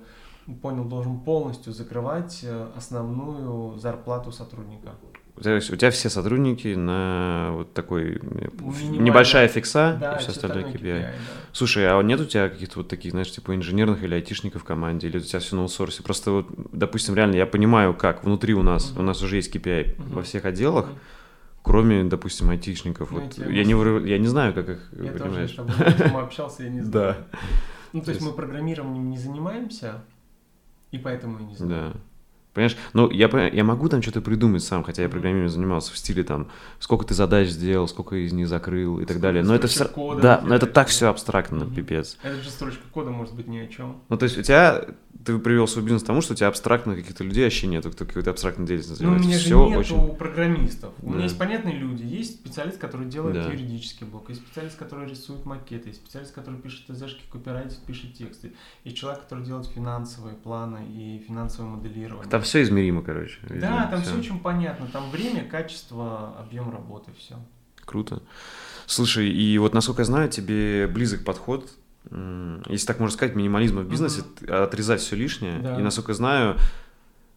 понял, должен полностью закрывать э, основную зарплату сотрудника.
То есть у тебя все сотрудники на вот такой Минимально. небольшая фикса
да,
и все остальное KPI. KPI
да.
Слушай, а нет у тебя каких-то вот таких, знаешь, типа инженерных или айтишников в команде, или у тебя все на аутсорсе? Просто вот, допустим, реально я понимаю, как внутри у нас, mm-hmm. у нас уже есть KPI mm-hmm. во всех отделах, mm-hmm. кроме, допустим, айтишников. Ну, вот, я, не, я не знаю, как их,
я
понимаешь.
тоже с тобой общался, я не знаю.
Да.
Ну, то есть мы программированием не занимаемся, и поэтому я не знаю.
Да. Понимаешь? Ну, я, я могу там что-то придумать сам, хотя я программированием занимался в стиле там, сколько ты задач сделал, сколько из них закрыл и так далее. Но это все, кода да, но это так все абстрактно, mm-hmm. пипец.
Это же строчка кода может быть ни о чем.
Ну, то есть у тебя ты привел свой бизнес к тому, что у тебя абстрактных каких-то людей вообще нету, кто какой-то абстрактной деятельностью
занимается. Ну, у меня Все же нету очень... программистов. У да. меня есть понятные люди. Есть специалист, который делает да. юридический блок, есть специалист, который рисует макеты, есть специалист, который пишет ТЗшки, копирайтит, пишет тексты. Есть человек, который делает финансовые планы и финансовое моделирование.
Там все измеримо, короче.
Везде. Да, там все. все очень понятно. Там время, качество, объем работы, все.
Круто. Слушай, и вот насколько я знаю, тебе близок подход если так можно сказать, минимализма в бизнесе, mm-hmm. отрезать все лишнее. Да. И насколько знаю,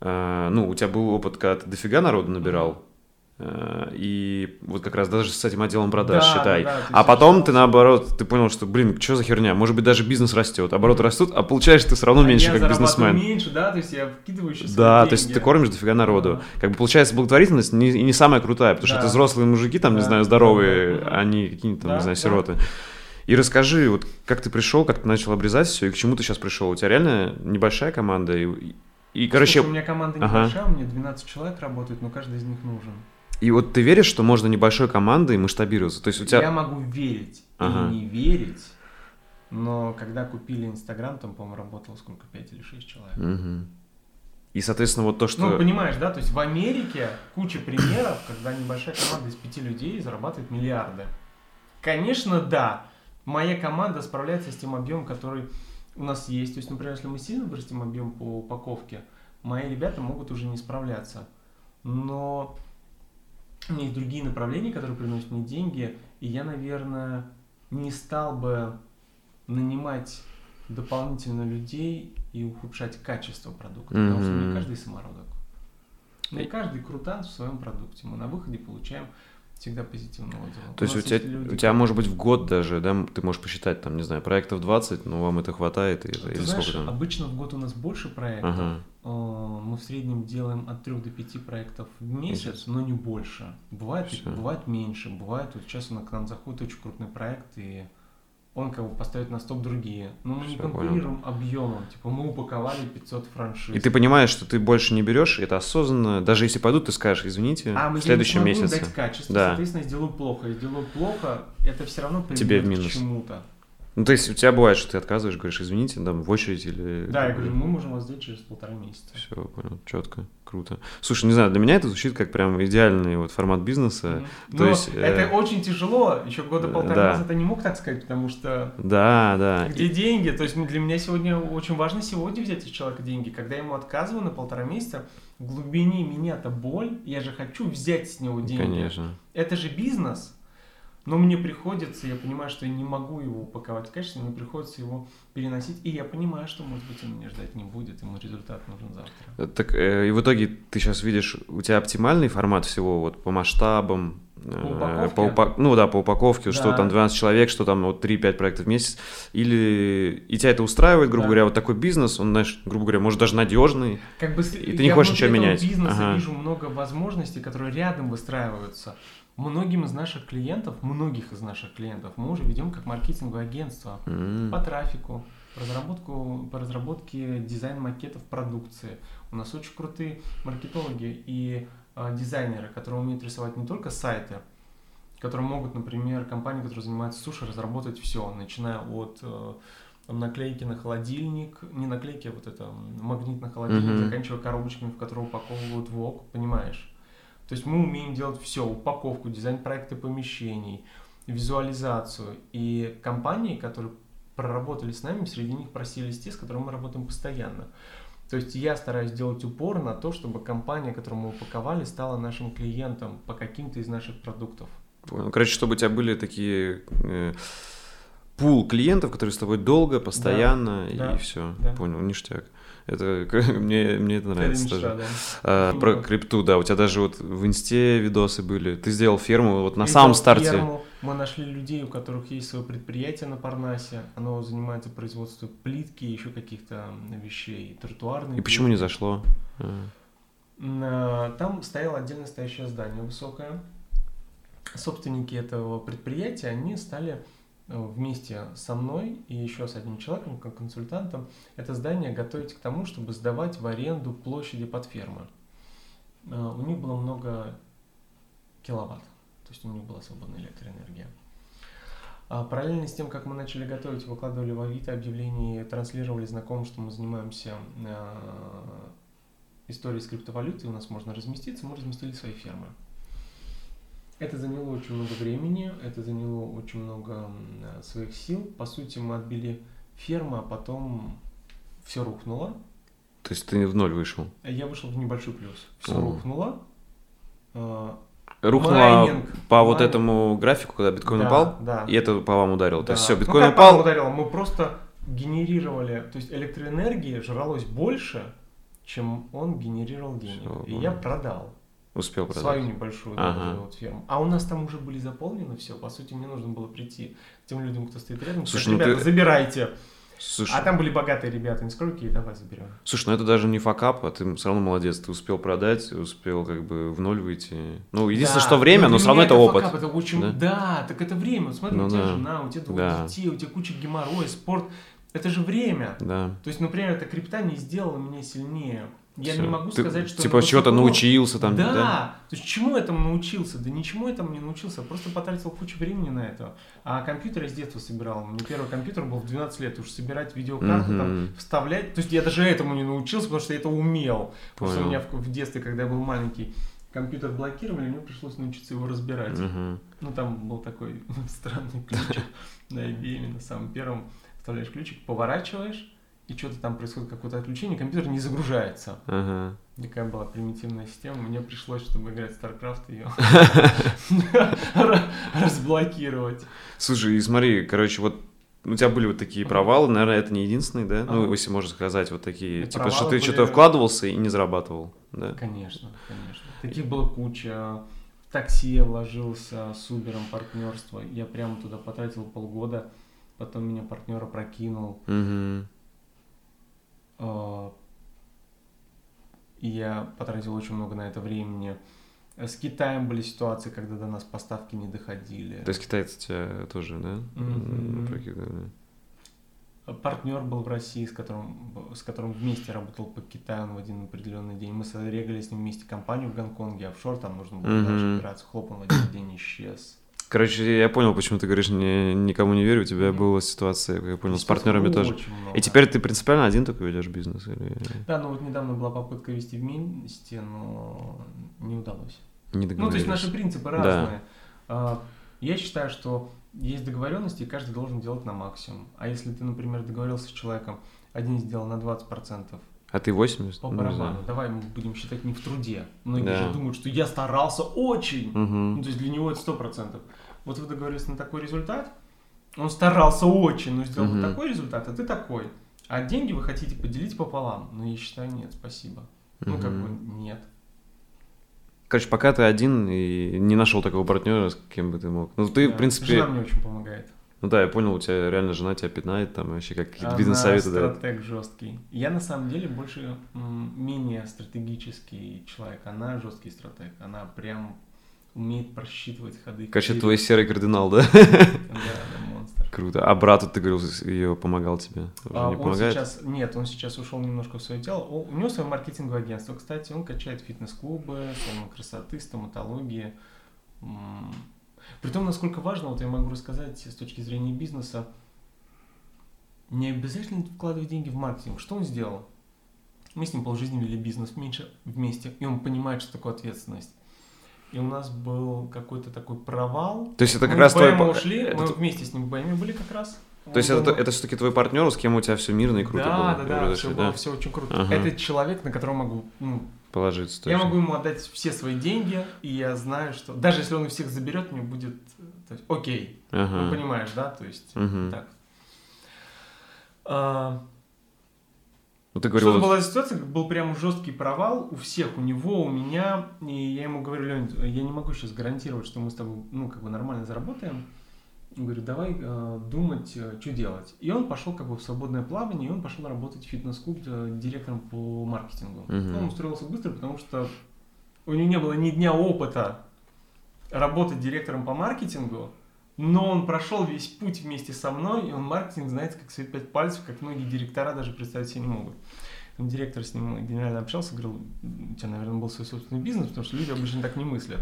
э, ну, у тебя был опыт, когда ты дофига народу набирал. Mm-hmm. И вот как раз даже с этим отделом продаж, да, считай. Да, а потом ты наоборот, ты понял, что, блин, что за херня? Может быть, даже бизнес растет, обороты растут, а получаешь ты все равно а меньше, как бизнесмен.
меньше, да, то есть я вкидываю еще
Да, деньги. то есть ты кормишь дофига народу. Да. Как бы получается благотворительность не, не самая крутая, потому да. что это взрослые мужики, там, да. не знаю, здоровые, да. они какие-то там, да, не знаю, сироты. Да. И расскажи, вот как ты пришел, как ты начал обрезать все, и к чему ты сейчас пришел? У тебя реально небольшая команда, и, и короче...
Слушай, у меня команда небольшая, ага. у меня 12 человек работает, но каждый из них нужен.
И вот ты веришь, что можно небольшой командой масштабироваться? То есть у тебя...
Я могу верить ага. или не верить, но когда купили Инстаграм, там, по-моему, работало сколько, 5 или 6 человек.
Угу. И, соответственно, вот то, что...
Ну, понимаешь, да? То есть в Америке куча примеров, когда небольшая команда из пяти людей зарабатывает миллиарды. Конечно, да. Моя команда справляется с тем объемом, который у нас есть. То есть, например, если мы сильно вырастим объем по упаковке, мои ребята могут уже не справляться. Но у меня есть другие направления, которые приносят мне деньги, и я, наверное, не стал бы нанимать дополнительно людей и ухудшать качество продукта, mm-hmm. потому что не каждый самородок. Не каждый крутан в своем продукте. Мы на выходе получаем всегда позитивный отзыв.
То есть у тебя, люди... у тебя может быть в год даже, да, ты можешь посчитать, там, не знаю, проектов 20, но вам это хватает? И,
ты
или
знаешь,
сколько там?
обычно в год у нас больше проектов. Ага. Э, мы в среднем делаем от 3 до 5 проектов в месяц, месяц. но не больше. Бывает, бывает меньше. Бывает, вот сейчас к нам заходит очень крупный проект, и он как бы поставит на стоп другие. Но мы Все, не конкурируем понял. объемом. Типа мы упаковали 500 франшиз.
И ты понимаешь, что ты больше не берешь, это осознанно. Даже если пойдут, ты скажешь, извините, а, в следующем месяце.
дать качество, да. соответственно, сделаю плохо. Я сделаю плохо, это все равно приведет
Тебе в минус.
к чему-то.
Ну, то есть у тебя бывает, что ты отказываешь, говоришь, извините, там, в очередь или...
Да, я говорю, мы можем вас сделать через полтора месяца.
Все, понял, четко, круто. Слушай, не знаю, для меня это звучит как прям идеальный вот формат бизнеса.
Mm-hmm. То Но есть, это э... очень тяжело, еще года полтора да. назад я не мог так сказать, потому что...
Да, да.
Где И... деньги? То есть для меня сегодня очень важно сегодня взять у человека деньги. Когда я ему отказываю на полтора месяца, в глубине меня-то боль, я же хочу взять с него деньги.
Конечно.
Это же бизнес. Но мне приходится, я понимаю, что я не могу его упаковать качественно, мне приходится его переносить, и я понимаю, что, может быть, он меня ждать не будет, ему результат нужен завтра.
Э, так, э, и в итоге ты сейчас видишь, у тебя оптимальный формат всего вот по масштабам,
по э, упаковке?
По упа... Ну да, по упаковке, да. что там 12 человек, что там вот 3-5 проектов в месяц. Или и тебя это устраивает, грубо да. говоря, вот такой бизнес, он, знаешь, грубо говоря, может даже надежный.
Как бы,
и ты не хочешь ничего менять.
Я бизнеса ага. вижу много возможностей, которые рядом выстраиваются. Многим из наших клиентов, многих из наших клиентов мы уже ведем как маркетинговое агентство mm-hmm. по трафику, по, разработку, по разработке дизайн-макетов продукции. У нас очень крутые маркетологи и э, дизайнеры, которые умеют рисовать не только сайты, которые могут, например, компании, которые занимаются суши, разработать все, начиная от э, наклейки на холодильник, не наклейки, а вот это магнит на холодильник, mm-hmm. заканчивая коробочками, в которые упаковывают вок, понимаешь? То есть мы умеем делать все, упаковку, дизайн проекта помещений, визуализацию. И компании, которые проработали с нами, среди них просились те, с которыми мы работаем постоянно. То есть я стараюсь делать упор на то, чтобы компания, которую мы упаковали, стала нашим клиентом по каким-то из наших продуктов.
Понял. Короче, чтобы у тебя были такие э, пул клиентов, которые с тобой долго, постоянно, да, и да, все. Да. Понял, ништяк. Это мне, мне это нравится мечта, тоже. Да. А, про крипту, да. У тебя даже вот в инсте видосы были. Ты сделал ферму вот на Я самом старте. Ферму.
Мы нашли людей, у которых есть свое предприятие на Парнасе. Оно занимается производством плитки и еще каких-то вещей, тротуарные.
И почему не зашло?
А. Там стояло отдельно стоящее здание высокое. Собственники этого предприятия, они стали вместе со мной и еще с одним человеком, как консультантом, это здание готовить к тому, чтобы сдавать в аренду площади под фермы. Э, у них было много киловатт, то есть у них была свободная электроэнергия. А параллельно с тем, как мы начали готовить, выкладывали в Авито объявления, транслировали знакомым, что мы занимаемся э, историей с криптовалютой, у нас можно разместиться, мы разместили свои фермы. Это заняло очень много времени, это заняло очень много своих сил. По сути, мы отбили ферму, а потом все рухнуло.
То есть ты в ноль вышел?
Я вышел в небольшой плюс. Все О. рухнуло.
А, рухнуло майнинг, по майнинг. вот этому графику, когда биткоин да, упал, да. и это по вам ударило. Да. То есть все, ну, биткоин ну, упал.
Ударило? Мы просто генерировали, то есть электроэнергии жралось больше, чем он генерировал денег. Все, и я продал.
Успел продать.
Свою небольшую ага. вот ферму. А у нас там уже были заполнены все. По сути, мне нужно было прийти к тем людям, кто стоит рядом, Слушай, сказать, ну ребята, ты... забирайте. Слушай, а там были богатые ребята, не скажу, какие, давай заберем.
Слушай, ну это даже не факап, а ты все равно молодец, ты успел продать, успел как бы в ноль выйти. Ну, единственное, да, что время, но, но все равно это, это опыт.
Факап, это очень, да? да, так это время. Смотри, ну, у тебя да. жена, у тебя двое да. детей, у тебя куча геморроя, спорт. Это же время.
Да.
То есть, например, эта крипта не сделала меня сильнее Я
Всё.
не могу
Ты,
сказать, что...
Типа
на
чего-то научился там,
да.
да?
то есть чему этому научился? Да ничему этому не научился, просто потратил кучу времени на это. А компьютер я с детства собирал. Меня первый компьютер был в 12 лет, уж собирать видеокарты, там,
Мгм.
вставлять. То есть я даже этому не научился, потому что я это умел. Потому что у
Понял.
меня в, в детстве, когда я был маленький, компьютер блокировали, мне пришлось научиться его разбирать.
Мгм.
Ну, там был такой странный ключик на IBM, на самом первом. Вставляешь ключик, поворачиваешь, и что-то там происходит, какое-то отключение, компьютер не загружается.
Ага.
Такая была примитивная система. Мне пришлось, чтобы играть в StarCraft, ее разблокировать.
Слушай, и смотри, короче, вот у тебя были вот такие провалы, наверное, это не единственный, да? Ну, если можно сказать, вот такие, типа, что ты что-то вкладывался и не зарабатывал, да?
Конечно, конечно. Таких было куча. В такси я вложился с Uber партнерство. Я прямо туда потратил полгода. Потом меня партнера прокинул.
Мгм.
А, И я потратил очень много на это времени. С Китаем были ситуации, когда до нас поставки не доходили.
То есть китайцы тебя тоже, да? Прокидывали?
Партнер был в России, с которым, с которым вместе работал по Китаю он в один определенный день. Мы срегали с ним вместе компанию в Гонконге, офшор, там нужно было
Мгм.
дальше опираться. Хлоп, он в один день исчез.
Короче, я понял, почему ты говоришь, не, никому не верю, у тебя была ситуация, как я понял, с партнерами тоже.
много.
И теперь ты принципиально один только ведешь бизнес? Или
Да, ну вот недавно была попытка вести вместе, но не удалось.
не
Ну, то есть наши принципы
Да.
разные. А, Я считаю, что есть договоренности, и каждый должен делать на максимум. А если ты, например, договорился с человеком, один сделал на 20%,
А ты 80?
по
Ну,
барабану,
знаю.
давай мы будем считать не в труде. Многие
Да.
же думают, что я старался очень.
Мгм.
Ну, то есть для него это 100%. Вот вы договорились на такой результат, он старался очень, но сделал вот
Мгм.
такой результат, а ты такой. А деньги вы хотите поделить пополам? Ну, я считаю, нет, спасибо. Ну, как бы, нет.
Короче, пока ты один и не нашел такого партнера, с кем бы ты мог. Ну, ты,
Да.
в принципе,
Жена мне очень помогает.
ну да, я понял, у тебя реально жена тебя пятнает, там вообще как какие-то бизнес-советы дает.
стратег жесткий. Я на самом деле больше менее стратегический человек. Она жесткий стратег. Она прям умеет просчитывать ходы.
Короче, твой серый кардинал, да?
Да, да, монстр.
Круто. А брату, ты говорил, ее помогал тебе? Уже
А
не
он
помогает?
сейчас, нет, он сейчас ушел немножко в свое дело. О, у него свое маркетинговое агентство, кстати, он качает фитнес-клубы, салон красоты, стоматологии. Притом, насколько важно, вот я могу рассказать с точки зрения бизнеса, не обязательно вкладывать деньги в маркетинг. Что он сделал? Мы с ним полжизни вели бизнес меньше вместе, и он понимает, что такое ответственность. И у нас был какой-то такой провал.
То есть это как
мы
раз твой... Па-
ушли,
это
мы вместе с ним в были как раз.
То есть это, это все-таки твой партнер, с кем у тебя все мирно и круто
да,
было?
Да, да,
произошли,
все было все очень круто.
Ага.
Это человек, на которого могу, ну,
Положиться
я
точно.
могу ему отдать все свои деньги, и я знаю, что даже если он их всех заберет, мне будет, то есть, окей,
Ага.
ну понимаешь, да, то есть
Мгм.
так. А,
Ну ты говорил...
Что-то была ситуация, был прям жесткий провал у всех, у него, у меня, и я ему говорю, Леонид, я не могу сейчас гарантировать, что мы с тобой, ну, как бы нормально заработаем. Говорю, давай э, думать, э, что делать. И он пошел как бы в свободное плавание, и он пошел работать в фитнес-клуб э, директором по маркетингу.
Мгм.
Он устроился быстро, потому что у него не было ни дня опыта работать директором по маркетингу, но он прошел весь путь вместе со мной, и он маркетинг знает как свои пять пальцев, как многие директора даже представить себе не могут. Там Директор с ним генерально общался, говорил, у тебя, наверное, был свой собственный бизнес, потому что люди обычно так не мыслят.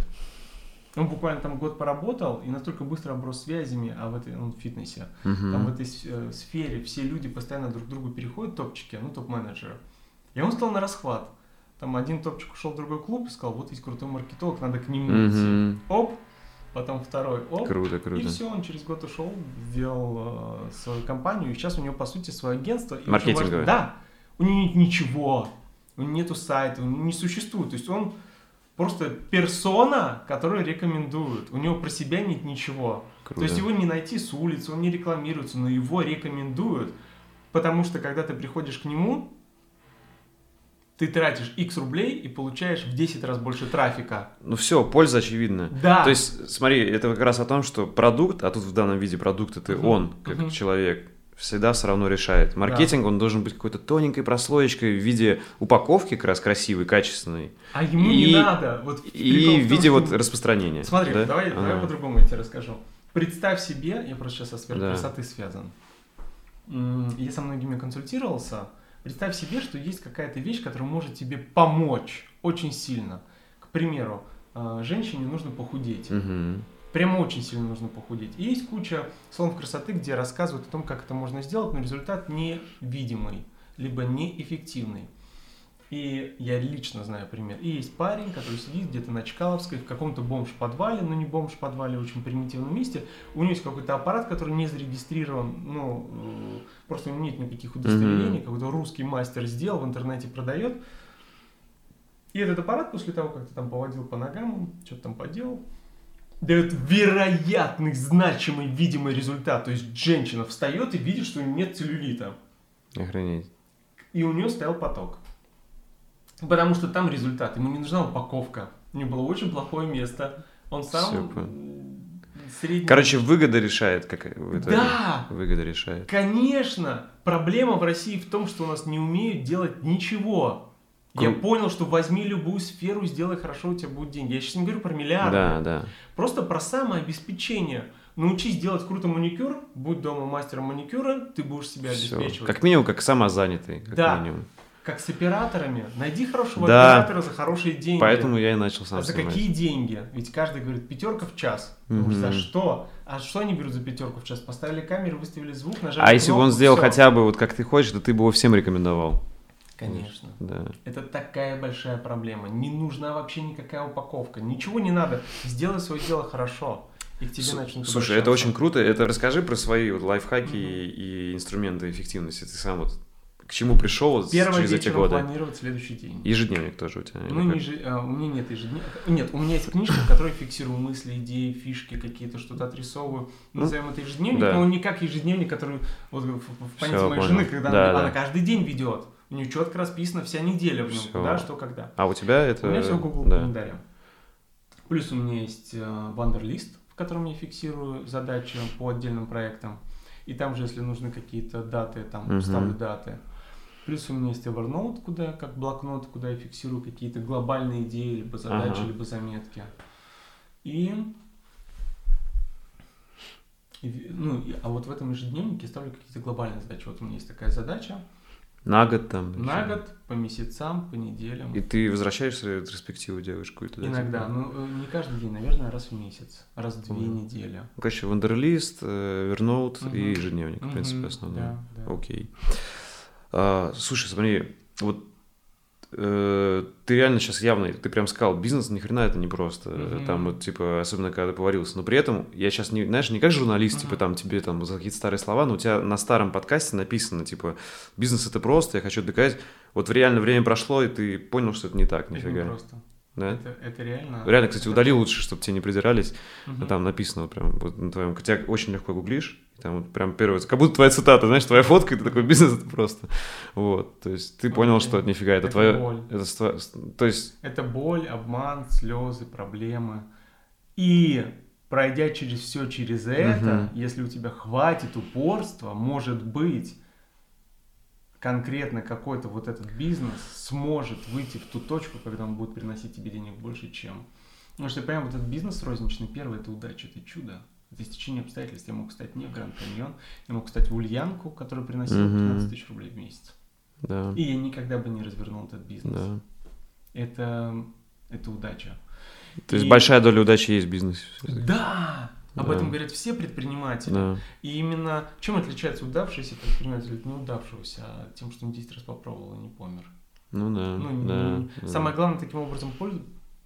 Он буквально там год поработал и настолько быстро оброс связями, а в этой, в фитнесе,
Мгм.
там в этой э, сфере все люди постоянно друг к другу переходят, топчики, ну, топ-менеджеры. И он стал на расхват. Там один топчик ушел в другой клуб и сказал, вот есть крутой маркетолог, надо к нему идти.
Мгм.
Оп, потом второй, оп.
Круто,
И
круто.
все, он через год ушел, сделал э, свою компанию, и сейчас у него, по сути, свое агентство. И
Маркетинговое.
важно- Да, у него нет ничего, у него нету сайта, него не существует. То есть он просто персона, которую рекомендуют. У него про себя нет ничего.
Круто.
То есть его не найти с улицы, он не рекламируется, но его рекомендуют. Потому что когда ты приходишь к нему, ты тратишь X рублей и получаешь в 10 раз больше трафика.
Ну все, польза очевидна.
Да.
То есть, смотри, это как раз о том, что продукт, а тут в данном виде продукт это
Мгм.
он, как
Мгм.
человек, всегда все равно решает. Маркетинг, он должен быть какой-то тоненькой прослоечкой в виде упаковки, как раз красивой, качественной,
А ему
И-
не надо. Вот
и в
том,
виде
что-
вот распространения.
Смотри,
да?
давай, давай
Ага.
по-другому я тебе расскажу. Представь себе, я просто сейчас со сферой
Да.
красоты связан. Я со многими консультировался, Представь себе, что есть какая-то вещь, которая может тебе помочь очень сильно. К примеру, э, женщине нужно похудеть.
Угу.
Прямо очень сильно нужно похудеть. И есть куча салонов красоты, где рассказывают о том, как это можно сделать, но результат невидимый, либо неэффективный. И я лично знаю пример. И есть парень, который сидит где-то на Чкаловской в каком-то бомж-подвале, но не бомж-подвале, а очень примитивном месте. У него есть какой-то аппарат, который не зарегистрирован, ну, э, просто нет никаких удостоверений, mm-hmm. какой-то русский мастер сделал, в интернете продает. И этот аппарат после того, как ты там поводил по ногам, что-то там поделал, дает вероятный, значимый, видимый результат. То есть женщина встает и видит, что у нее нет целлюлита.
Охренеть.
И у нее стоял поток. Потому что там результат. Ему не нужна упаковка. У него было очень плохое место. Он сам
средний... Короче, выгода решает, как
это Да!
Выгода решает.
Конечно! Проблема в России в том, что у нас не умеют делать ничего. Кру... Я понял, что возьми любую сферу, сделай хорошо, у тебя будут деньги. Я сейчас не говорю про миллиарды.
Да, да.
Просто про самообеспечение. Научись делать круто маникюр, будь дома мастером маникюра, ты будешь себя Всё. обеспечивать.
Как минимум, как самозанятый. Как
да.
минимум.
Как с операторами. Найди хорошего да. оператора за хорошие деньги.
Поэтому я и начал сам
А за какие деньги? Ведь каждый говорит, пятерка в час. Угу. За что? А что они берут за пятерку в час? Поставили камеру, выставили звук, нажали
А если бы он сделал все. хотя бы вот как ты хочешь, то ты бы его всем рекомендовал.
Конечно.
Да.
Это такая большая проблема. Не нужна вообще никакая упаковка. Ничего не надо. Сделай свое дело хорошо. И к тебе С- начнут
Слушай, это очень круто. Это расскажи про свои вот лайфхаки mm-hmm. и, и инструменты эффективности. Ты сам вот к чему пришел
Первое
через эти годы?
планировать следующий день.
Ежедневник тоже у тебя?
Ну, не же, а, у меня нет ежедневника. Нет, у меня есть книжка, в которой фиксирую мысли, идеи, фишки какие-то, что-то отрисовываю. Ну, Назовем это ежедневник, да. но он не как ежедневник, который вот в, в памяти Все, моей понял. жены, когда да, она, да. она каждый день ведет. У нее четко расписано вся неделя в нем, Все. куда, что, когда.
А у тебя это...
У меня все в Google да. календаре. Плюс у меня есть вандерлист, в котором я фиксирую задачи по отдельным проектам. И там же, если нужны какие-то даты, там угу. ставлю даты. Плюс у меня есть Evernote, куда как блокнот, куда я фиксирую какие-то глобальные идеи, либо задачи, ага. либо заметки. И, ну, а вот в этом ежедневнике я ставлю какие-то глобальные задачи. Вот у меня есть такая задача.
На год там?
На год, по месяцам, по неделям.
И ты возвращаешься ретроспективу делаешь какую-то?
Иногда, да, ну не каждый день, наверное, раз в месяц, раз в две mm. недели.
Ну, короче, вандерлист, Evernote угу. и ежедневник, в принципе, основной. Да, да. Окей. А, слушай, смотри, вот э, ты реально сейчас явно, ты прям сказал, бизнес ни хрена это не просто. Mm-hmm. Там вот, типа, особенно когда ты поварился. Но при этом я сейчас, не, знаешь, не как журналист, mm-hmm. типа, там тебе там за какие-то старые слова, но у тебя на старом подкасте написано, типа, бизнес это просто, я хочу доказать. Вот в реально время прошло, и ты понял, что это не так, нифига. Это не просто.
Да? Это, это реально.
Реально, кстати, удали лучше, чтобы тебе не придирались. Угу. Там написано прям вот на твоем. Хотя очень легко гуглишь. Там вот прям первое, как будто твоя цитата, знаешь, твоя фотка, ты такой бизнес это просто. Вот. То есть ты понял, что это нифига, это, это твоя. Боль. Это, то есть.
Это боль, обман, слезы, проблемы. И пройдя через все через это, угу. если у тебя хватит упорства, может быть, конкретно какой-то вот этот бизнес сможет выйти в ту точку, когда он будет приносить тебе денег больше, чем... Потому что, понимаю, вот этот бизнес розничный, первый – это удача, это чудо. Это стечение обстоятельств. Я мог стать не в Гранд Каньон, я мог стать в Ульянку, который приносил 15 тысяч рублей в месяц.
Да.
И я никогда бы не развернул этот бизнес.
Да.
Это, это удача.
То есть и... большая доля удачи есть в бизнесе.
Да! Об да. этом говорят все предприниматели.
Да.
И именно чем отличается удавшийся предприниматель от неудавшегося? Тем, что он 10 раз попробовал и не помер.
Ну да.
Ну,
да,
не... да. Самое главное таким образом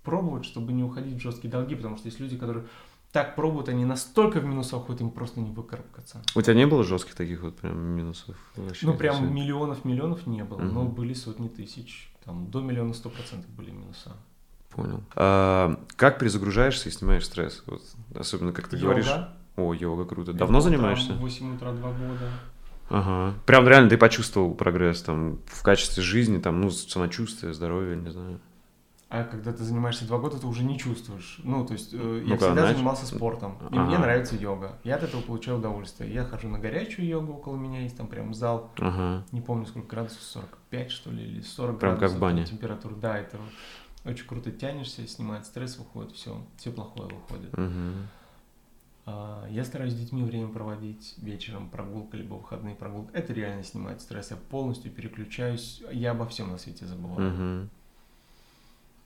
пробовать, чтобы не уходить в жесткие долги, потому что есть люди, которые так пробуют, они настолько в минусах уходят, им просто не выкарабкаться.
У тебя не было жестких таких вот прям минусов?
Вообще, ну, прям миллионов-миллионов не было, угу. но были сотни тысяч. Там до миллиона сто процентов были минуса.
Понял. А, как перезагружаешься и снимаешь стресс? Вот, особенно, как ты йога. говоришь... О, йога, круто. Давно
утром,
занимаешься?
В 8 утра, 2 года.
Ага. Прям реально ты почувствовал прогресс там в качестве жизни, там, ну, самочувствие, здоровье, не знаю.
А когда ты занимаешься два года, ты уже не чувствуешь. Ну, то есть э, я всегда начал... занимался спортом, и ага. мне нравится йога. Я от этого получаю удовольствие. Я хожу на горячую йогу, около меня есть там прям зал.
Ага.
Не помню, сколько градусов, 45 что ли, или 40
прям
градусов.
как в бане.
Температура, да, это очень круто тянешься, снимает стресс, выходит, все, все плохое выходит.
Угу.
А, Я стараюсь с детьми время проводить вечером, прогулка, либо выходные прогулки. Это реально снимает стресс. Я полностью переключаюсь. Я обо всем на свете забываю.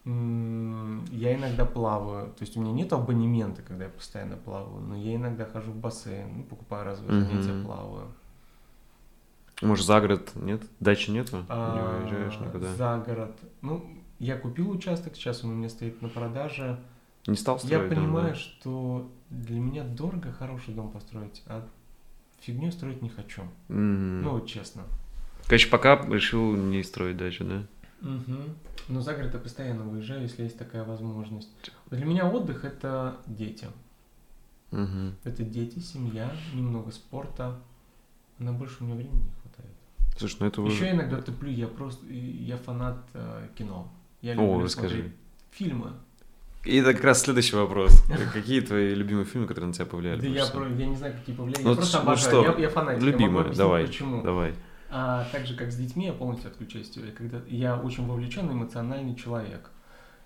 М, Я иногда плаваю. То есть у меня нет абонемента, когда я постоянно плаваю, но я иногда хожу в бассейн, ну, покупаю разовые
Мгм.
занятия, плаваю.
Может, за город нет? Дачи нету?
А,
Не уезжаешь никуда?
За город. Ну, я купил участок, сейчас он у меня стоит на продаже.
Не стал
Я
строить дом,
понимаю,
да?
что для меня дорого хороший дом построить, а фигню строить не хочу.
Мгм.
Ну, вот честно.
Короче, пока решил не строить дачу, да?
Но за город я постоянно выезжаю, если есть такая возможность. Для меня отдых это дети.
Мгм.
Это дети, семья, немного спорта. На больше у меня времени не хватает.
Слушай, ну это
Еще
уже...
я иногда туплю, я просто я фанат э, кино. Я
О,
люблю
расскажи.
смотреть фильмы.
И это как раз следующий вопрос. Какие твои любимые фильмы, которые на тебя повлияли?
Да я, про- я не знаю, какие повлияния.
Ну,
я просто
ну
обожаю.
что,
я, я фанатик. я могу
Любимое,
объяснить,
давай,
почему.
давай.
А, так же, как с детьми, я полностью отключаюсь. Когда я очень вовлеченный эмоциональный человек.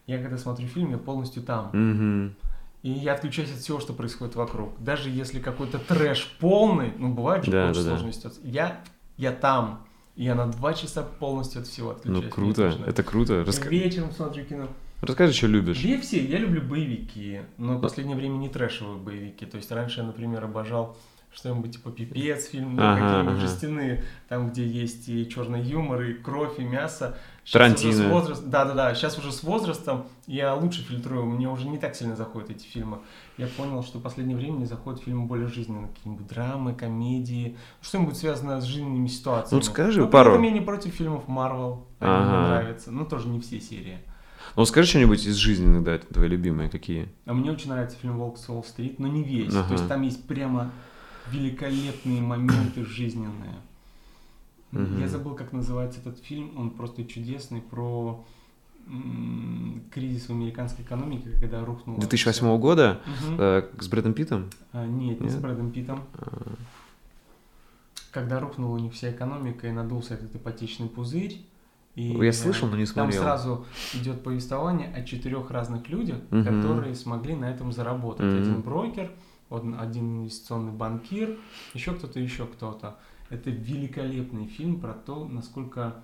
Я когда смотрю фильм, я полностью там.
Мгм.
И я отключаюсь от всего, что происходит вокруг. Даже если какой-то трэш полный, ну бывает же
Да,
очень
да, да.
сложная ситуация. Я, я там. И я на два часа полностью от всего отключаюсь.
Ну круто, это круто. Раска-
Вечером смотрю кино.
Расскажи, что любишь.
Я все, я люблю боевики, но в последнее время не трэшевые боевики. То есть раньше я, например, обожал что-нибудь типа пипец фильм, ну,
Ага,
какие-нибудь
ага.
жестяные, там, где есть и черный юмор, и кровь, и мясо. Щас
Тарантино.
уже с возраст- Да-да-да, сейчас уже с возрастом я лучше фильтрую, мне уже не так сильно заходят эти фильмы. Я понял, что в последнее время мне заходят фильмы более жизненные, какие-нибудь драмы, комедии, что-нибудь связанное с жизненными ситуациями.
Ну, скажи
при
пару.
я не против фильмов Марвел, они мне
Ага.
нравятся, но тоже не все серии.
Ну скажи что-нибудь из жизненных, да, твои любимые какие.
А мне очень нравится фильм «Волк с Уолл-стрит», но не весь.
Ага.
То есть там есть прямо великолепные моменты жизненные.
Мгм.
Я забыл, как называется этот фильм. Он просто чудесный про м, кризис в американской экономике, когда рухнул...
2008 года
Мгм.
э, с Брэдом Питтом.
А, нет, не с
Нет?
Брэдом Питтом.
А,
Когда рухнула у них вся экономика и надулся этот ипотечный пузырь. И,
Я слышал, но не
Там
смотрел.
сразу идет повествование о четырех разных людях,
Мгм.
которые смогли на этом заработать.
Мгм.
Один брокер, один инвестиционный банкир, еще кто-то, еще кто-то. Это великолепный фильм про то, насколько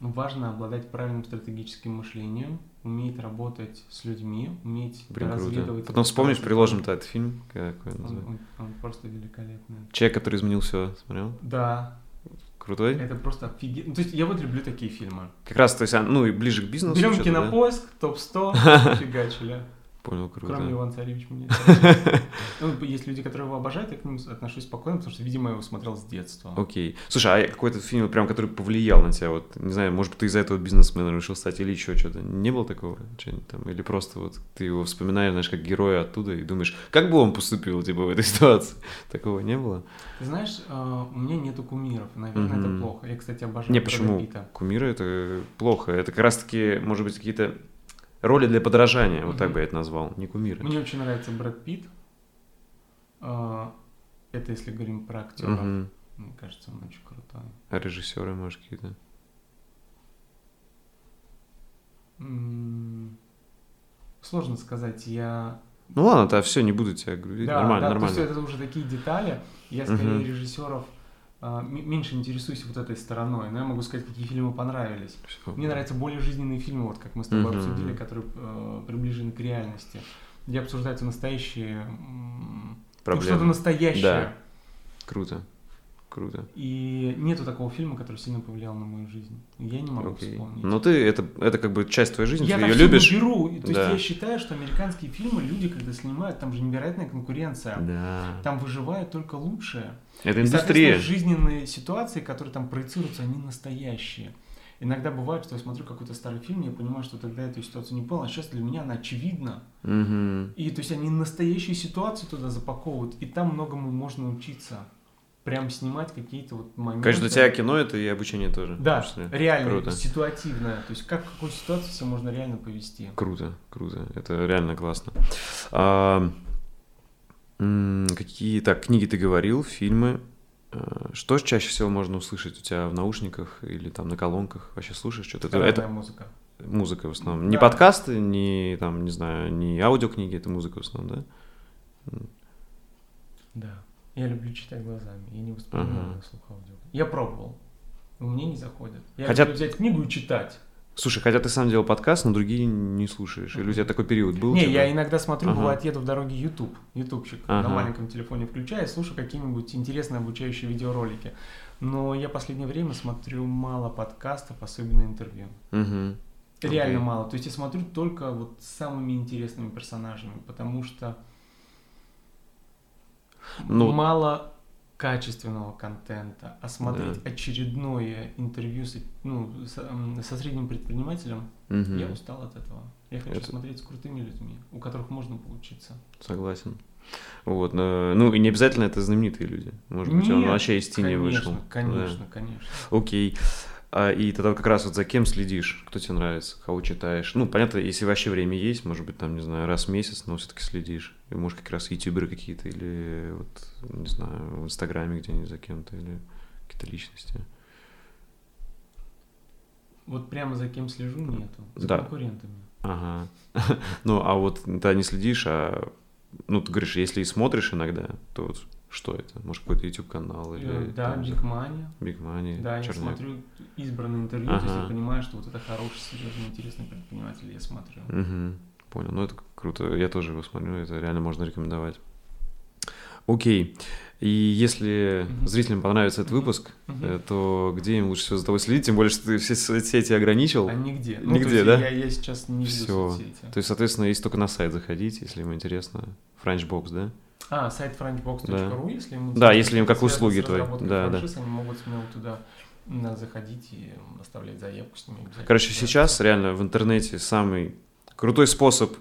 важно обладать правильным стратегическим мышлением, уметь работать с людьми, уметь
Блин, круто.
разведывать.
Потом вспомнишь, приложим-то этот фильм. Какой он
Он, он- он просто великолепный.
Человек, который изменил все, смотрел?
Да,
Крутой?
это просто офигенно. То есть я вот люблю такие фильмы.
Как раз, то есть, а, ну и ближе к бизнесу.
Берем
что-то, да?
кинопоиск, топ-100, фигачили.
Понял, круто.
Кроме Ивана Царевича мне. Ну, есть люди, которые его обожают, я к ним отношусь спокойно, потому что, видимо, я его смотрел с детства.
Окей. Слушай, а какой-то фильм, прям, который повлиял на тебя, вот, не знаю, может быть, ты из-за этого бизнесменом решил стать или еще что-то? Не было такого? Что-нибудь там? Или просто вот ты его вспоминаешь, знаешь, как героя оттуда и думаешь, как бы он поступил, типа, в этой ситуации? Такого не было?
Ты знаешь, э, у меня нету кумиров, наверное, это плохо. Я, кстати, обожаю
Не, почему? Кумиры — это плохо. Это как раз-таки, может быть, какие-то роли для подражания, вот так бы я это назвал, не кумиры.
Мне очень нравится Брэд Питт. Э, Это если говорим про актера.
Мгм.
Мне кажется, он очень крутой.
А режиссеры, может, какие-то?
Сложно сказать, я...
Ну ладно, то все, не буду тебя грузить.
Да,
нормально,
да, то
нормально.
есть это уже такие детали. Я скорее
Мгм.
режиссеров а, меньше интересуюсь вот этой стороной. Но я могу сказать, какие фильмы понравились. Мне нравятся более жизненные фильмы, вот как мы с тобой
Мгм.
обсудили, которые э, приближены к реальности, где обсуждаются настоящие ну,
Проблемы.
что-то настоящее.
Да. Круто. Круто.
И нету такого фильма, который сильно повлиял на мою жизнь. Я не могу
Окей.
вспомнить.
Но ты, это, это как бы часть твоей жизни,
я
ты ее любишь.
беру. То есть
Да.
я считаю, что американские фильмы, люди, когда снимают, там же невероятная конкуренция.
Да.
Там выживают только лучшие.
Это
И,
индустрия.
соответственно, жизненные ситуации, которые там проецируются, они настоящие. Иногда бывает, что я смотрю какой-то старый фильм, и я понимаю, что тогда эту ситуацию не понял, а сейчас для меня она очевидна.
Мгм.
И то есть они настоящие ситуации туда запаковывают, и там многому можно учиться. Прям снимать какие-то вот моменты.
Конечно, для тебя кино это и обучение тоже.
Да,
числе.
реально,
Круто.
ситуативное. То есть как в какой ситуации себя можно реально повести.
Круто, круто. Это реально классно. А, какие так книги ты говорил, фильмы? А, Что чаще всего можно услышать у тебя в наушниках или там на колонках? Вообще слушаешь что-то? Это, это
музыка.
музыка в основном. Не
Да.
подкасты, не там, не знаю, не аудиокниги, это музыка в основном, да?
Да. Я люблю читать глазами. Я не воспринимаю
Ага.
слух аудио. Я пробовал. У меня не заходит. Я
Хотя-
люблю взять книгу и читать.
Слушай, хотя ты сам делал подкаст, но другие не слушаешь. Или у тебя такой период был?
Не, я иногда смотрю,
Ага.
бывает, еду в дороге YouTube, ютубчик, на
Ага.
маленьком телефоне включаю, слушаю какие-нибудь интересные обучающие видеоролики. Но я последнее время смотрю мало подкастов, особенно интервью.
Мгм.
Реально
Окей.
мало. То есть я смотрю только вот с самыми интересными персонажами, потому что
Ну-
мало качественного контента, а смотреть очередное интервью с, ну, с- м, со средним предпринимателем,
Мгм.
я устал от этого. Я хочу
Это-
смотреть с крутыми людьми, у которых можно поучиться.
Согласен. Вот, но- ну и не обязательно это знаменитые люди. Может быть, он
Нет,
вообще из тени
конечно,
вышел.
Конечно, конечно.
Да. Окей. А, и тогда как раз вот за кем следишь, кто тебе нравится, кого читаешь. Ну, понятно, если вообще время есть, может быть, там, не знаю, раз в месяц, но все-таки следишь. И может как раз ютуберы какие-то, или вот, не знаю, в Инстаграме где-нибудь за кем-то, или какие-то личности.
Вот прямо за кем слежу, нету. За
Да.
конкурентами.
Ага. Ну, а вот ты не следишь, а, ну, ты говоришь, если и смотришь иногда, то вот что это? Может, какой-то YouTube-канал или...
Э, Да,
там,
Big Money.
Big Money,
Да, я
Черняк.
смотрю избранные интервью, то есть я
Ага.
понимаю, что вот это хороший, серьезный, интересный предприниматель, я смотрю.
Мгм. Понял. Ну, это круто. Я тоже его смотрю, это реально можно рекомендовать. Окей. И если
Мгм.
зрителям понравится этот выпуск, э, то где им лучше всего за тобой следить? Тем более, что ты все соцсети ограничил.
А нигде.
Нигде,
то есть
да?
Я, я сейчас не
Всё.
соцсети.
То есть, соответственно, если только на сайт заходить, если им интересно. Frenchbox, да?
А, сайт frenchbox.ru, если им
Да, если им как услуги твои. Да, да.
они могут смело туда заходить и оставлять заявку с ними.
Короче, сейчас реально в интернете самый крутой способ,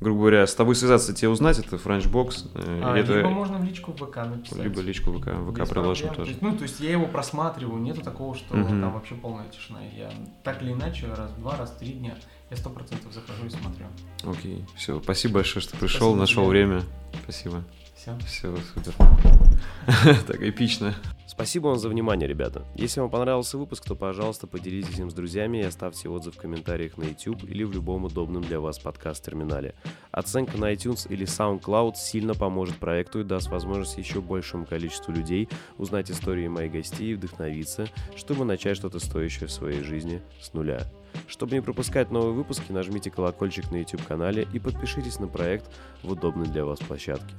грубо говоря, с тобой связаться, тебе узнать, это Frenchbox. э,
А,
это...
Либо можно в личку ВК написать.
Либо личку ВК, ВК приложим.
То
тоже.
есть, ну, то есть я его просматриваю, нету такого, что
Мгм.
там вообще полная тишина. Я так или иначе раз в два, раз в три дня я сто процентов захожу и смотрю.
Окей, все. Спасибо большое, что пришел,
Спасибо
нашел
тебе.
время. Спасибо.
Все.
Все, супер. Так эпично.
Спасибо вам за внимание, ребята. Если вам понравился выпуск, то, пожалуйста, поделитесь им с друзьями и оставьте отзыв в комментариях на YouTube или в любом удобном для вас подкаст-терминале. Оценка на iTunes или SoundCloud сильно поможет проекту и даст возможность еще большему количеству людей узнать истории моих гостей и вдохновиться, чтобы начать что-то стоящее в своей жизни с нуля. Чтобы не пропускать новые выпуски, нажмите колокольчик на YouTube-канале и подпишитесь на проект в удобной для вас площадке.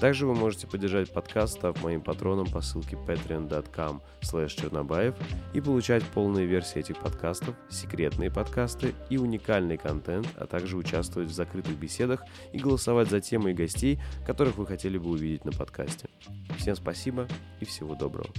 Также вы можете поддержать подкаст, став моим патроном по ссылке patreon.com чернобаев и получать полные версии этих подкастов, секретные подкасты и уникальный контент, а также участвовать в закрытых беседах и голосовать за темы и гостей, которых вы хотели бы увидеть на подкасте. Всем спасибо и всего доброго.